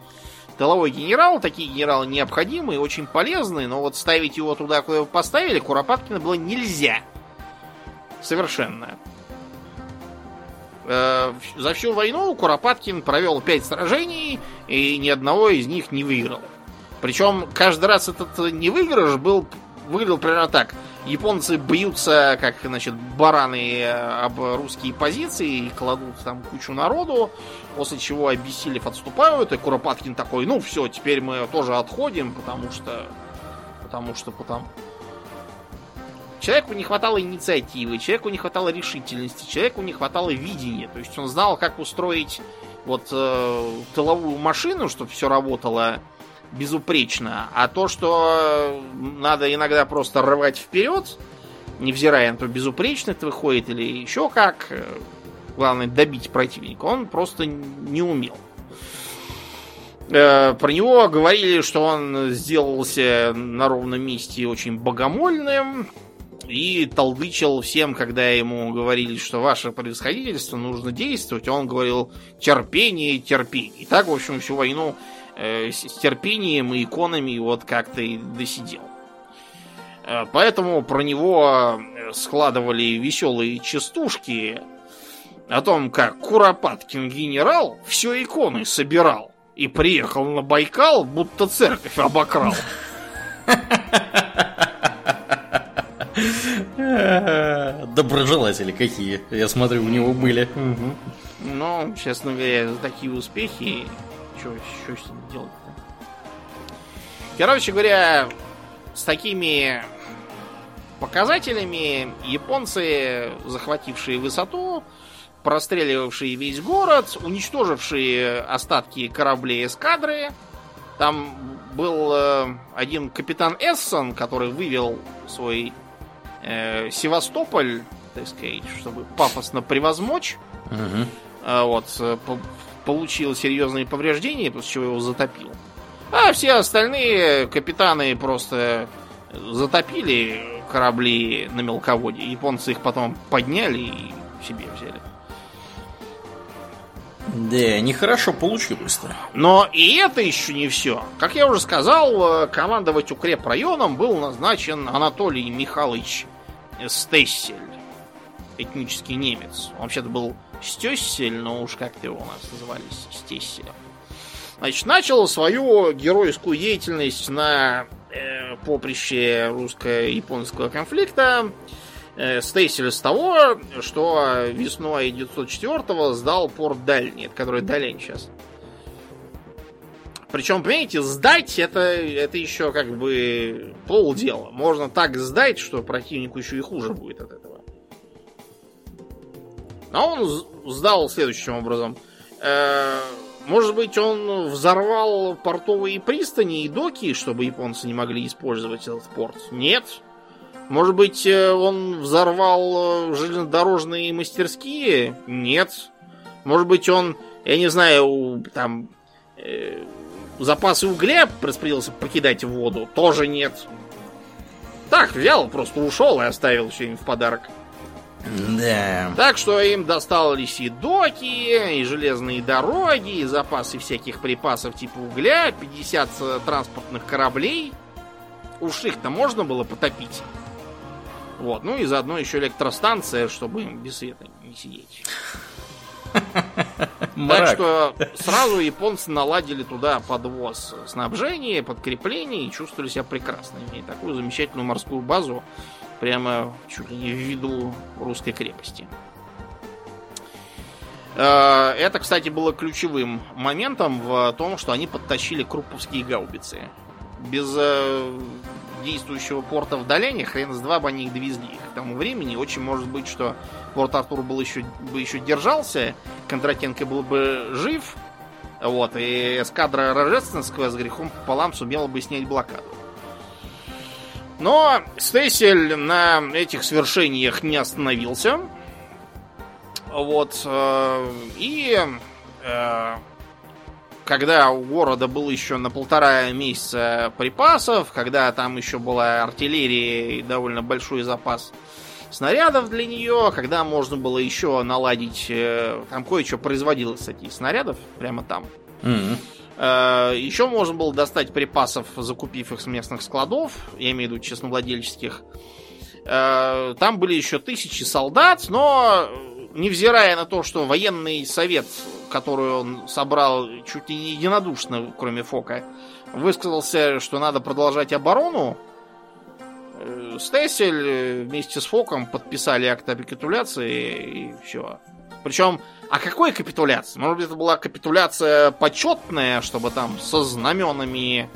тыловой генерал. Такие генералы необходимые, очень полезные, но вот ставить его туда, куда его поставили, Куропаткина было нельзя. Совершенно. Э, за всю войну Куропаткин провел пять сражений и ни одного из них не выиграл. Причем каждый раз этот невыигрыш был выглядел примерно так. Японцы бьются, как, значит, бараны э, об русские позиции и кладут там кучу народу, после чего, обессилев, отступают, и Куропаткин такой, ну все, теперь мы тоже отходим, потому что... Потому что потому... Человеку не хватало инициативы, человеку не хватало решительности, человеку не хватало видения. То есть он знал, как устроить вот э, тыловую машину, чтобы все работало безупречно. А то, что надо иногда просто рвать вперед, невзирая на то, безупречно это выходит или еще как, главное добить противника, он просто не умел. Э, про него говорили, что он сделался на ровном месте очень богомольным и толдычил всем, когда ему говорили, что ваше происходительство нужно действовать, он говорил терпение, терпение. И так, в общем, всю войну э, с терпением и иконами вот как-то и досидел. Э, поэтому про него э, складывали веселые частушки о том, как Куропаткин генерал все иконы собирал и приехал на Байкал, будто церковь обокрал. Доброжелатели какие, я смотрю, у него были. Ну, честно говоря, за такие успехи что, что с ним делать-то? Короче говоря, с такими показателями японцы, захватившие высоту, простреливавшие весь город, уничтожившие остатки кораблей эскадры. Там был э, один капитан Эссон, который вывел свой э, Севастополь, так сказать, чтобы пафосно превозмочь. Угу. Э, вот, получил серьезные повреждения, после чего его затопил. А все остальные капитаны просто затопили корабли на мелководье. Японцы их потом подняли и себе взяли. Да, нехорошо получилось-то. Но и это еще не все. Как я уже сказал, командовать укрепрайоном был назначен Анатолий Михайлович Стессель. Этнический немец. Он вообще-то был Стессель, но уж как-то его у нас назывались Стесселем. Значит, начал свою геройскую деятельность на э, поприще русско-японского конфликта э, Стейсель с того, что весной 904-го сдал порт Дальний, который Далень сейчас. Причем, понимаете, сдать это, это еще как бы полдела. Можно так сдать, что противнику еще и хуже будет от этого. А он сдал следующим образом. Э, может быть, он взорвал портовые пристани и доки, чтобы японцы не могли использовать этот порт? Нет. Может быть, э, он взорвал э, железнодорожные мастерские? Нет. Может быть, он, я не знаю, там э, запасы угля распределился покидать воду? Тоже нет. Так, взял, просто ушел и оставил что-нибудь в подарок. Да. Так что им достались и доки, и железные дороги, и запасы всяких припасов типа угля, 50 транспортных кораблей. Уж их-то можно было потопить. Вот, ну и заодно еще электростанция, чтобы им без света не сидеть. Так что сразу японцы наладили туда подвоз снабжения, подкрепления и чувствовали себя прекрасно, имея такую замечательную морскую базу прямо чуть ли не в виду русской крепости. Э, это, кстати, было ключевым моментом в том, что они подтащили крупповские гаубицы. Без э, действующего порта в Долене, хрен с два бы они их довезли. К тому времени очень может быть, что порт Артур был еще, бы еще держался, Кондратенко был бы жив, вот, и эскадра Рожественского с грехом пополам сумела бы снять блокаду. Но Стейсель на этих свершениях не остановился. Вот. Э, и э, когда у города был еще на полтора месяца припасов, когда там еще была артиллерия и довольно большой запас снарядов для нее, когда можно было еще наладить, э, там кое-что производилось, кстати, снарядов прямо там. Mm-hmm. Еще можно было достать припасов, закупив их с местных складов, я имею в виду честновладельческих. Э, там были еще тысячи солдат, но невзирая на то, что военный совет, который он собрал чуть ли не единодушно, кроме Фока, высказался, что надо продолжать оборону, э, Стессель э, вместе с Фоком подписали акт о капитуляции и все. Причем, а какой капитуляция? Может быть, это была капитуляция почетная, чтобы там со знаменами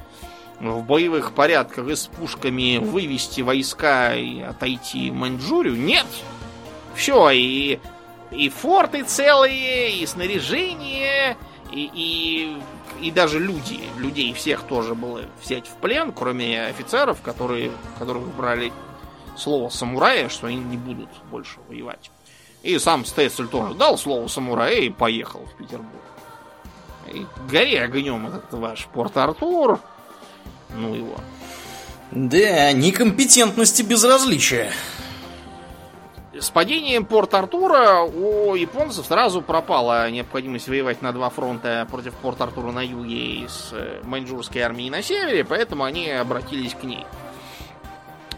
в боевых порядках и с пушками вывести войска и отойти Маньчжурию? Нет! Все, и и форты целые, и снаряжение, и, и, и даже люди. Людей всех тоже было взять в плен, кроме офицеров, которые, которых брали слово самурая, что они не будут больше воевать. И сам Стейцель тоже дал слово самурая и поехал в Петербург. И гори огнем этот ваш Порт-Артур. Ну его. Да, некомпетентности безразличия. С падением Порт-Артура у японцев сразу пропала необходимость воевать на два фронта против Порт-Артура на юге и с э, маньчжурской армией на севере, поэтому они обратились к ней.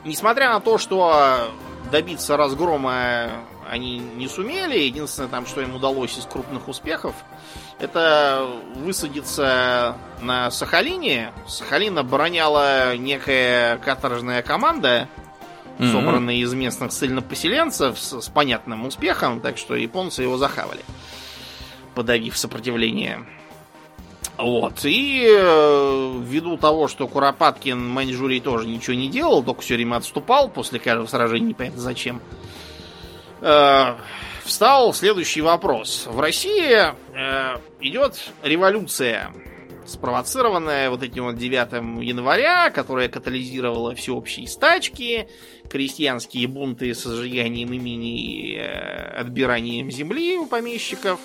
Несмотря на то, что добиться разгрома они не сумели, единственное там, что им удалось из крупных успехов, это высадиться на Сахалине. Сахалин обороняла некая каторжная команда, mm-hmm. собранный из местных ссыльнопоселенцев с, с понятным успехом, так что японцы его захавали, подавив сопротивление. Вот. И э, ввиду того, что Куропаткин в Маньчжурии тоже ничего не делал, только все время отступал после каждого сражения, непонятно зачем, э, встал следующий вопрос. В России э, идет революция спровоцированная вот этим вот 9 января, которая катализировала всеобщие стачки, крестьянские бунты с сжиганием имени и э, отбиранием земли у помещиков,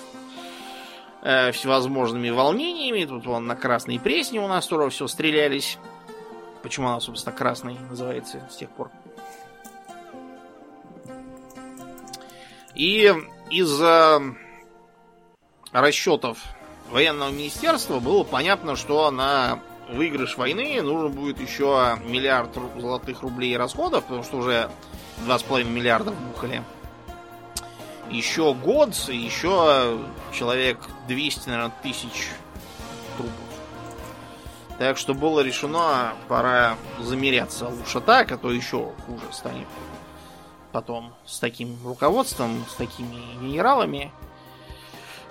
э, всевозможными волнениями. Тут вон на Красной Пресне у нас тоже все стрелялись. Почему она, собственно, красной называется с тех пор? И из-за расчетов военного министерства было понятно, что на выигрыш войны нужно будет еще миллиард золотых рублей расходов, потому что уже 2,5 миллиарда вбухали. Еще год, еще человек 200, наверное, тысяч трупов. Так что было решено, пора замеряться лучше так, а то еще хуже станет потом с таким руководством, с такими генералами.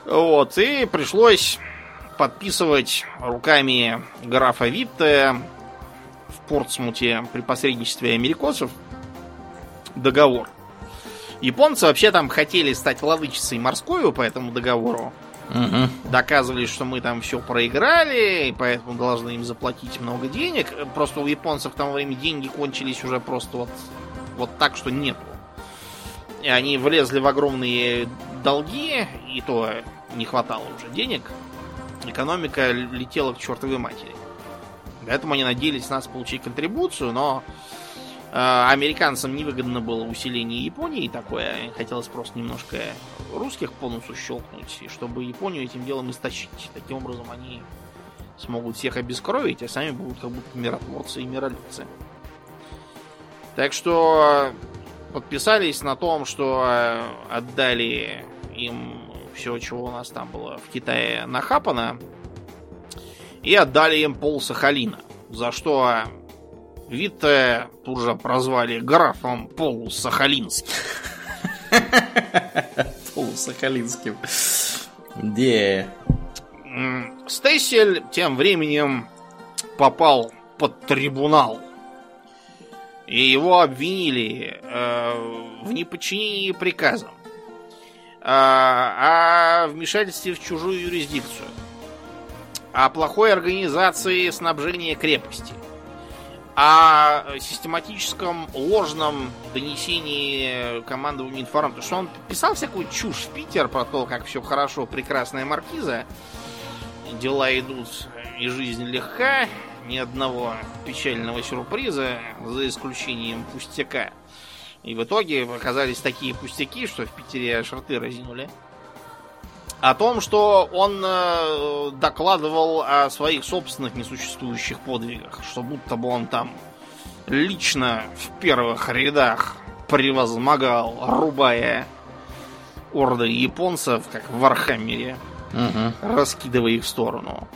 Вот, и пришлось подписывать руками графа Витте в Портсмуте при посредничестве америкосов договор. Японцы вообще там хотели стать владычицей морской по этому договору. Угу. Доказывали, что мы там все проиграли, и поэтому должны им заплатить много денег. Просто у японцев в то время деньги кончились уже просто вот, вот так, что нету. И они влезли в огромные долги, и то не хватало уже денег. Экономика летела к чертовой матери. Поэтому они надеялись нас получить контрибуцию, но э, американцам невыгодно было усиление Японии такое. Хотелось просто немножко русских по носу щелкнуть, и чтобы Японию этим делом истощить. Таким образом они смогут всех обескровить, а сами будут как будто миротворцы и миролюбцы. Так что подписались на том, что э, отдали им все, чего у нас там было в Китае нахапано, и отдали им пол Сахалина, за что Витте тут же прозвали графом полусахалинским. Полусахалинским. Где? Стессель тем временем попал под трибунал. И его обвинили э, в неподчинении приказам. О вмешательстве в чужую юрисдикцию, о плохой организации снабжения крепости, о систематическом ложном донесении командованию информации. Что он писал всякую чушь в Питер про то, как все хорошо, прекрасная маркиза, дела идут и жизнь легка, ни одного печального сюрприза, за исключением пустяка – и в итоге оказались такие пустяки, что в Питере шарты разинули. О том, что он э, докладывал о своих собственных несуществующих подвигах, что будто бы он там лично в первых рядах превозмогал, рубая орды японцев, как в Warhammer е, угу. раскидывая их в сторону.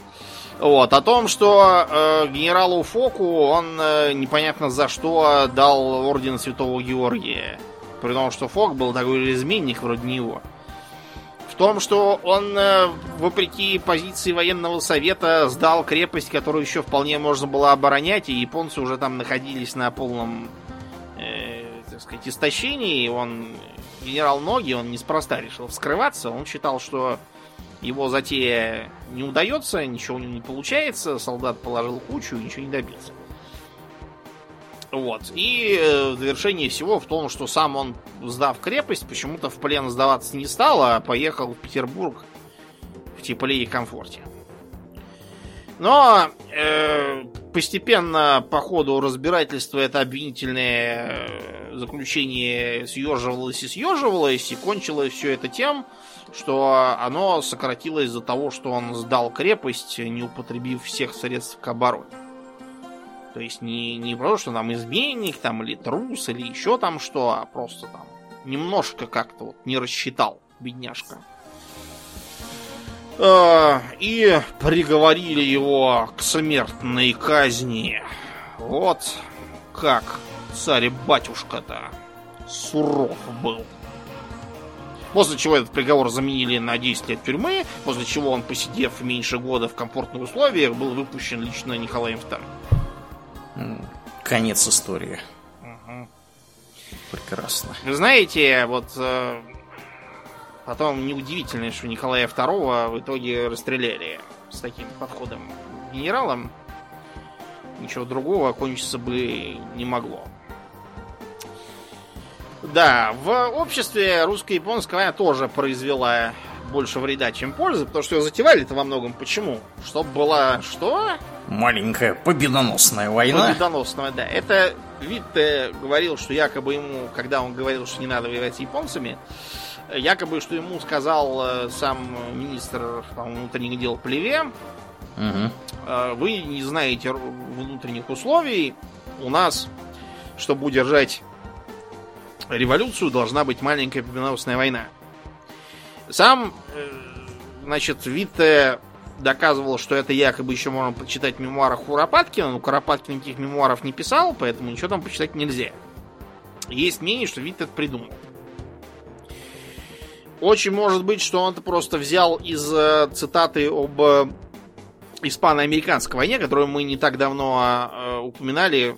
Вот, о том, что э, генералу Фоку он э, непонятно за что дал орден Святого Георгия. При том, что Фок был такой изменник вроде него. В том, что он, э, вопреки позиции военного совета, сдал крепость, которую еще вполне можно было оборонять, и японцы уже там находились на полном, э, так сказать, истощении. Он, генерал Ноги, он неспроста решил вскрываться. Он считал, что его затея не удается, ничего у него не получается, солдат положил кучу, ничего не добился. Вот. И э, завершение всего в том, что сам он, сдав крепость, почему-то в плен сдаваться не стал, а поехал в Петербург в тепле и комфорте. Но э, постепенно по ходу разбирательства это обвинительное э, заключение съеживалось и съеживалось, и кончилось все это тем, что оно сократилось из-за того, что он сдал крепость, не употребив всех средств к обороне. То есть не, не просто, что там изменник, там, или трус, или еще там что, а просто там немножко как-то вот не рассчитал, бедняжка. А, и приговорили его к смертной казни. Вот как царь-батюшка-то суров был. После чего этот приговор заменили на 10 лет тюрьмы, после чего он, посидев меньше года в комфортных условиях, был выпущен лично Николаем II. Конец истории. Угу. Прекрасно. Знаете, вот э, потом неудивительно, что Николая II в итоге расстреляли с таким подходом генералом. Ничего другого кончиться бы не могло. Да, в обществе русско-японская война тоже произвела больше вреда, чем пользы, потому что ее затевали это во многом. Почему? Чтобы была что? Маленькая победоносная война. Победоносная, да. Это Витте говорил, что якобы ему, когда он говорил, что не надо воевать с японцами, Якобы, что ему сказал э, сам министр внутренних дел Плеве, угу. вы не знаете внутренних условий, у нас, чтобы удержать революцию, должна быть маленькая победоносная война. Сам, э, значит, Витте доказывал, что это якобы еще можно почитать в мемуарах Куропаткина, но Куропаткин никаких мемуаров не писал, поэтому ничего там почитать нельзя. Есть мнение, что Витте это придумал. Очень может быть, что он это просто взял из э, цитаты об э, испано-американской войне, которую мы не так давно э, упоминали,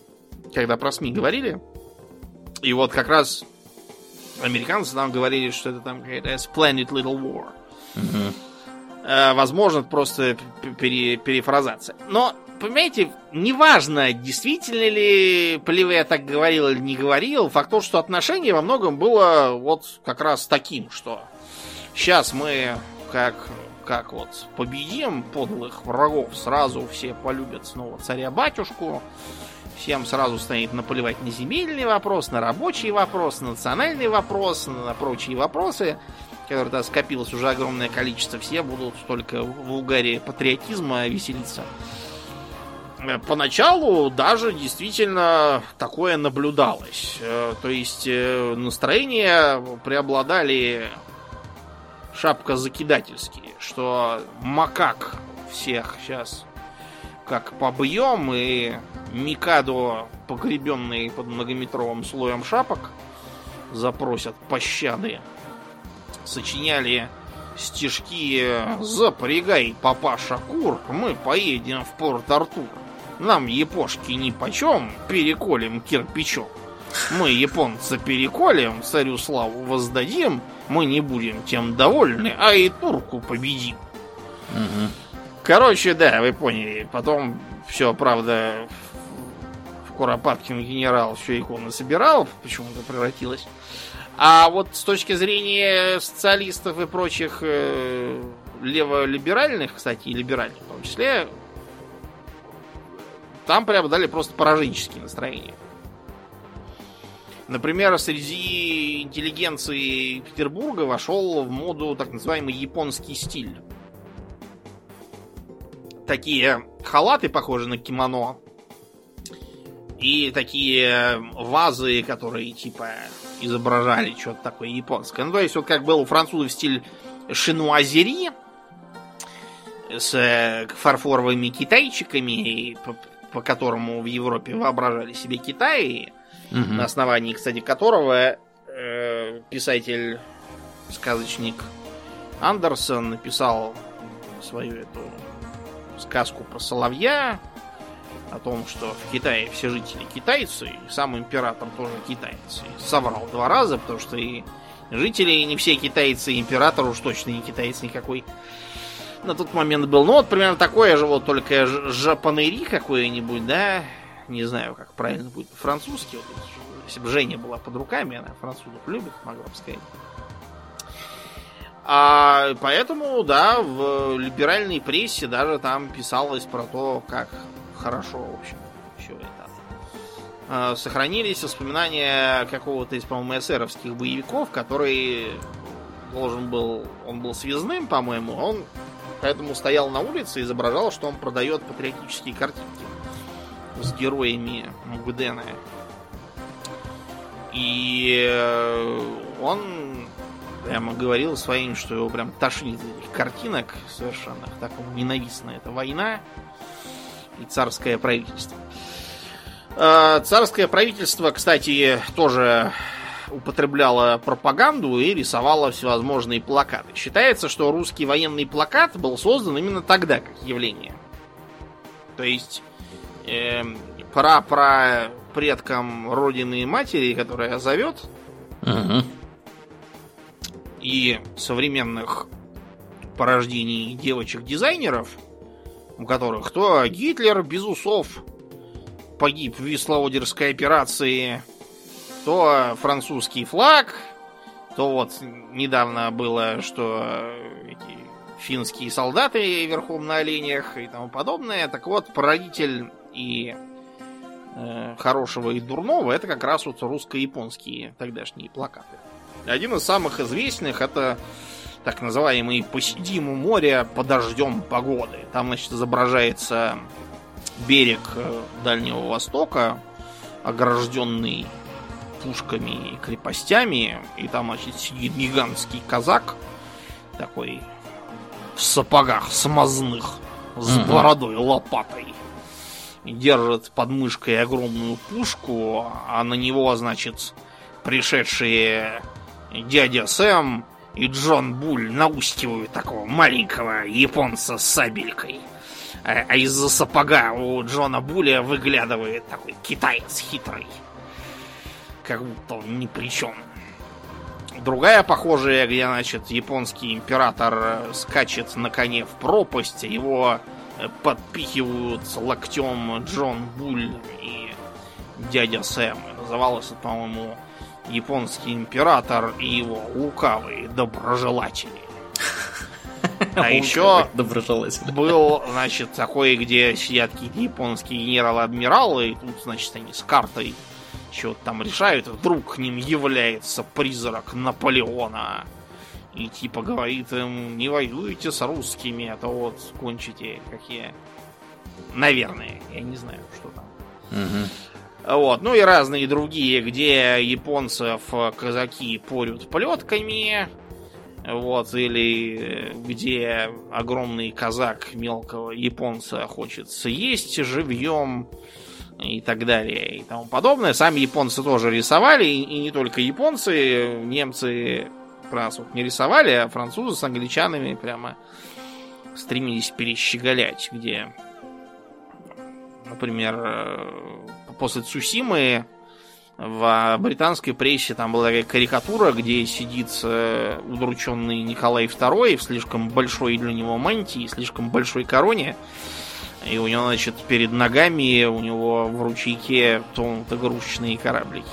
когда про СМИ говорили. И вот как раз американцы нам говорили, что это там какая-то splendid little war. Угу. Э, возможно, просто пере, перефразация. Но, понимаете, неважно, действительно ли Плеве так говорил или не говорил, факт то, что отношение во многом было вот как раз таким, что сейчас мы как как вот победим подлых врагов, сразу все полюбят снова царя-батюшку, всем сразу станет наплевать на земельный вопрос, на рабочий вопрос, на национальный вопрос, на прочие вопросы, которые тогда скопилось уже огромное количество, все будут только в угаре патриотизма веселиться. Э, поначалу даже действительно такое наблюдалось. Э, то есть э, настроения преобладали шапка закидательские, что макак всех сейчас как побьем, и Микадо, погребенный под многометровым слоем шапок, запросят пощады. Сочиняли стишки «Запрягай, папаша кур, мы поедем в Порт-Артур. Нам япошки ни почем, переколем кирпичом. Мы японца переколем, царю славу воздадим, мы не будем тем довольны, а и турку победим». Угу. Короче, да, вы поняли. Потом все, правда, в Куропаткин генерал все иконы собирал, почему-то превратилось. А вот с точки зрения социалистов и прочих э, леволиберальных, кстати, и либеральных в том числе, там преобладали просто пораженческие настроения. Например, среди интеллигенции Петербурга вошел в моду так называемый японский стиль такие халаты, похожие на кимоно. И такие вазы, которые типа изображали что-то такое японское. Ну, то есть, вот как был у французов стиль шинуазери с э, фарфоровыми китайчиками, по, по которому в Европе воображали себе Китай, угу. на основании, кстати, которого э, писатель, сказочник Андерсон написал свою эту сказку про соловья, о том, что в Китае все жители китайцы, и сам император тоже китаец. И соврал два раза, потому что и жители не все китайцы, и император уж точно не китаец никакой на тот момент был. Ну, вот примерно такое же, вот только жапанери какое-нибудь, да, не знаю, как правильно будет по-французски. Вот, если бы Женя была под руками, она французов любит, могла бы сказать. А поэтому, да, в либеральной прессе даже там писалось про то, как хорошо, в общем, все это. А, сохранились воспоминания какого-то из, по-моему, эсеровских боевиков, который должен был, он был связным, по-моему, он поэтому стоял на улице и изображал, что он продает патриотические картинки с героями Мугдена. И э, он прямо говорил своим, что его прям тошнит этих картинок совершенно. Так ему ненавистна эта война и царское правительство. А, царское правительство, кстати, тоже употребляло пропаганду и рисовало всевозможные плакаты. Считается, что русский военный плакат был создан именно тогда, как явление. То есть э, про, про предкам родины и матери, которая зовет, угу и современных порождений девочек-дизайнеров, у которых то Гитлер без усов погиб в Вислоодерской операции, то французский флаг, то вот недавно было, что эти финские солдаты верхом на оленях и тому подобное. Так вот, породитель и э, хорошего и дурного это как раз вот русско-японские тогдашние плакаты. Один из самых известных это так называемый «Посидим у моря, подождем погоды». Там, значит, изображается берег э, Дальнего Востока, огражденный пушками и крепостями, и там, значит, сидит гигантский казак, такой в сапогах смазных, с бородой, лопатой. Держит под мышкой огромную пушку, а на него, значит, пришедшие дядя Сэм и Джон Буль наускивают такого маленького японца с сабелькой. А, а из-за сапога у Джона Буля выглядывает такой китаец хитрый. Как будто он ни при чем. Другая похожая, где, значит, японский император скачет на коне в пропасть, его подпихивают локтем Джон Буль и дядя Сэм. Называлось это, по-моему, японский император и его лукавые доброжелатели. А еще был, значит, такой, где сидят какие-то японские генералы-адмиралы, и тут, значит, они с картой что-то там решают, и вдруг к ним является призрак Наполеона. И типа говорит им, не воюйте с русскими, а то вот кончите какие. Наверное, я не знаю, что там. Угу. Вот, ну и разные другие, где японцев казаки порют плетками, вот, или где огромный казак мелкого японца хочет съесть живьем и так далее и тому подобное. Сами японцы тоже рисовали, и, и не только японцы, немцы вот не рисовали, а французы с англичанами прямо стремились перещеголять, где, например, э, после Цусимы в британской прессе там была такая карикатура, где сидит э, удрученный Николай II в слишком большой для него мантии, слишком большой короне, и у него, значит, перед ногами у него в ручейке тонут игрушечные кораблики.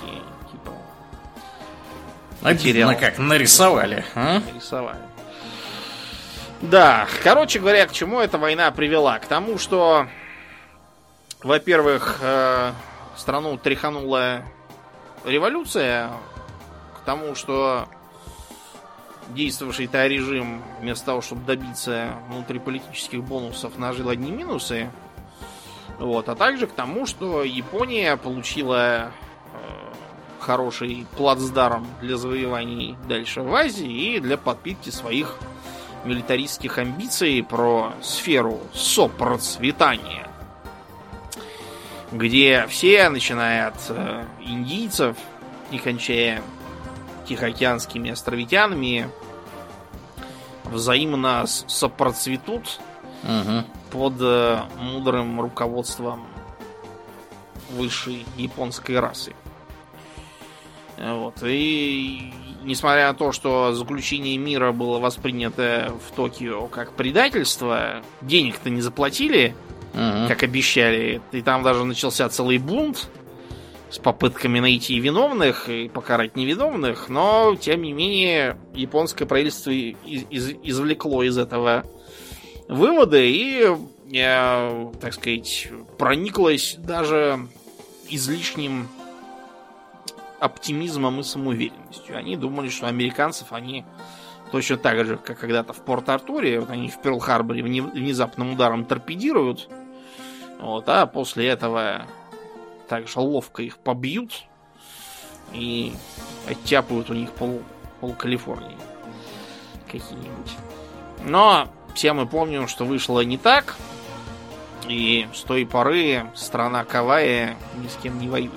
Обидно как нарисовали. А? Нарисовали. Да, короче говоря, к чему эта война привела? К тому, что, во-первых, э, страну тряханула революция, к тому, что действовавший то режим, вместо того, чтобы добиться внутриполитических бонусов, нажил одни минусы. Вот, а также к тому, что Япония получила хороший плацдарм для завоеваний дальше в Азии и для подпитки своих милитаристских амбиций про сферу сопроцветания, где все, начиная от э, индийцев и кончая тихоокеанскими островитянами взаимно сопроцветут угу. под э, мудрым руководством высшей японской расы. Вот. И несмотря на то, что заключение мира было воспринято в Токио как предательство, денег-то не заплатили, угу. как обещали. И там даже начался целый бунт с попытками найти виновных и покарать невиновных, но, тем не менее, японское правительство из из извлекло из этого выводы и, э, так сказать, прониклось даже излишним оптимизмом и самоуверенностью. Они думали, что американцев они точно так же, как когда-то в Порт-Артуре, вот они в Перл-Харборе внезапным ударом торпедируют, вот, а после этого так же ловко их побьют и оттяпают у них пол, пол Калифорнии какие-нибудь. Но все мы помним, что вышло не так. И с той поры страна Кавая ни с кем не воюет.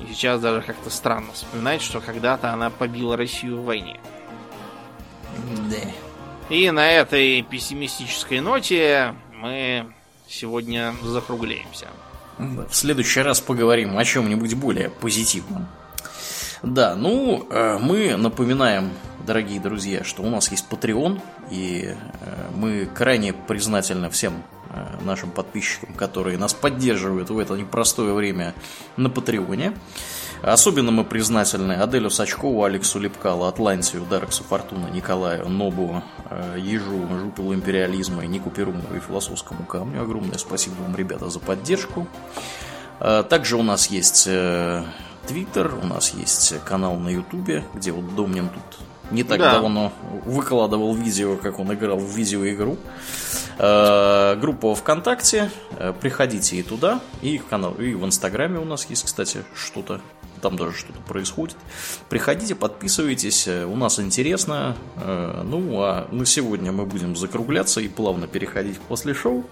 И сейчас даже как-то странно вспоминать, что когда-то она побила Россию в войне. Да. И на этой пессимистической ноте мы сегодня закругляемся. В следующий раз поговорим о чем-нибудь более позитивном. Да, ну, э, мы напоминаем, дорогие друзья, что у нас есть Patreon, и э, мы крайне признательны всем нашим подписчикам, которые нас поддерживают в это непростое время на Патреоне. Особенно мы признательны Аделю Сачкову, Алексу Лепкалу, Атлантию, Дарексу Фортуна, Николаю, Нобу, Ежу, Жупилу Империализма, Нику Перумову и Философскому Камню. Огромное спасибо вам, ребята, за поддержку. Также у нас есть Твиттер, у нас есть канал на Ютубе, где вот Домнин тут не так Да. давно выкладывал видео, как он играл в видеоигру. Э, Группа ВКонтакте. Э, Приходите и туда, и в, канал, и в Инстаграме у нас есть, кстати, что-то. Там даже что-то происходит. Приходите, подписывайтесь. э, У нас интересно. Э, Ну, а на сегодня мы будем закругляться и плавно переходить после шоу.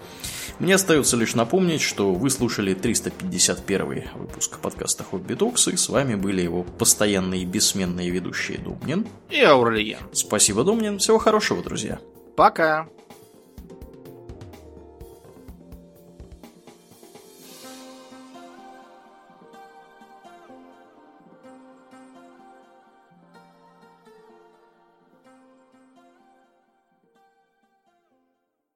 Мне остается лишь напомнить, что вы слушали 351 выпуск подкаста Хобби Токс, и с вами были его постоянные и бессменные ведущие Домнин. И Аурельян. Спасибо, Домнин. Всего хорошего, друзья. Пока.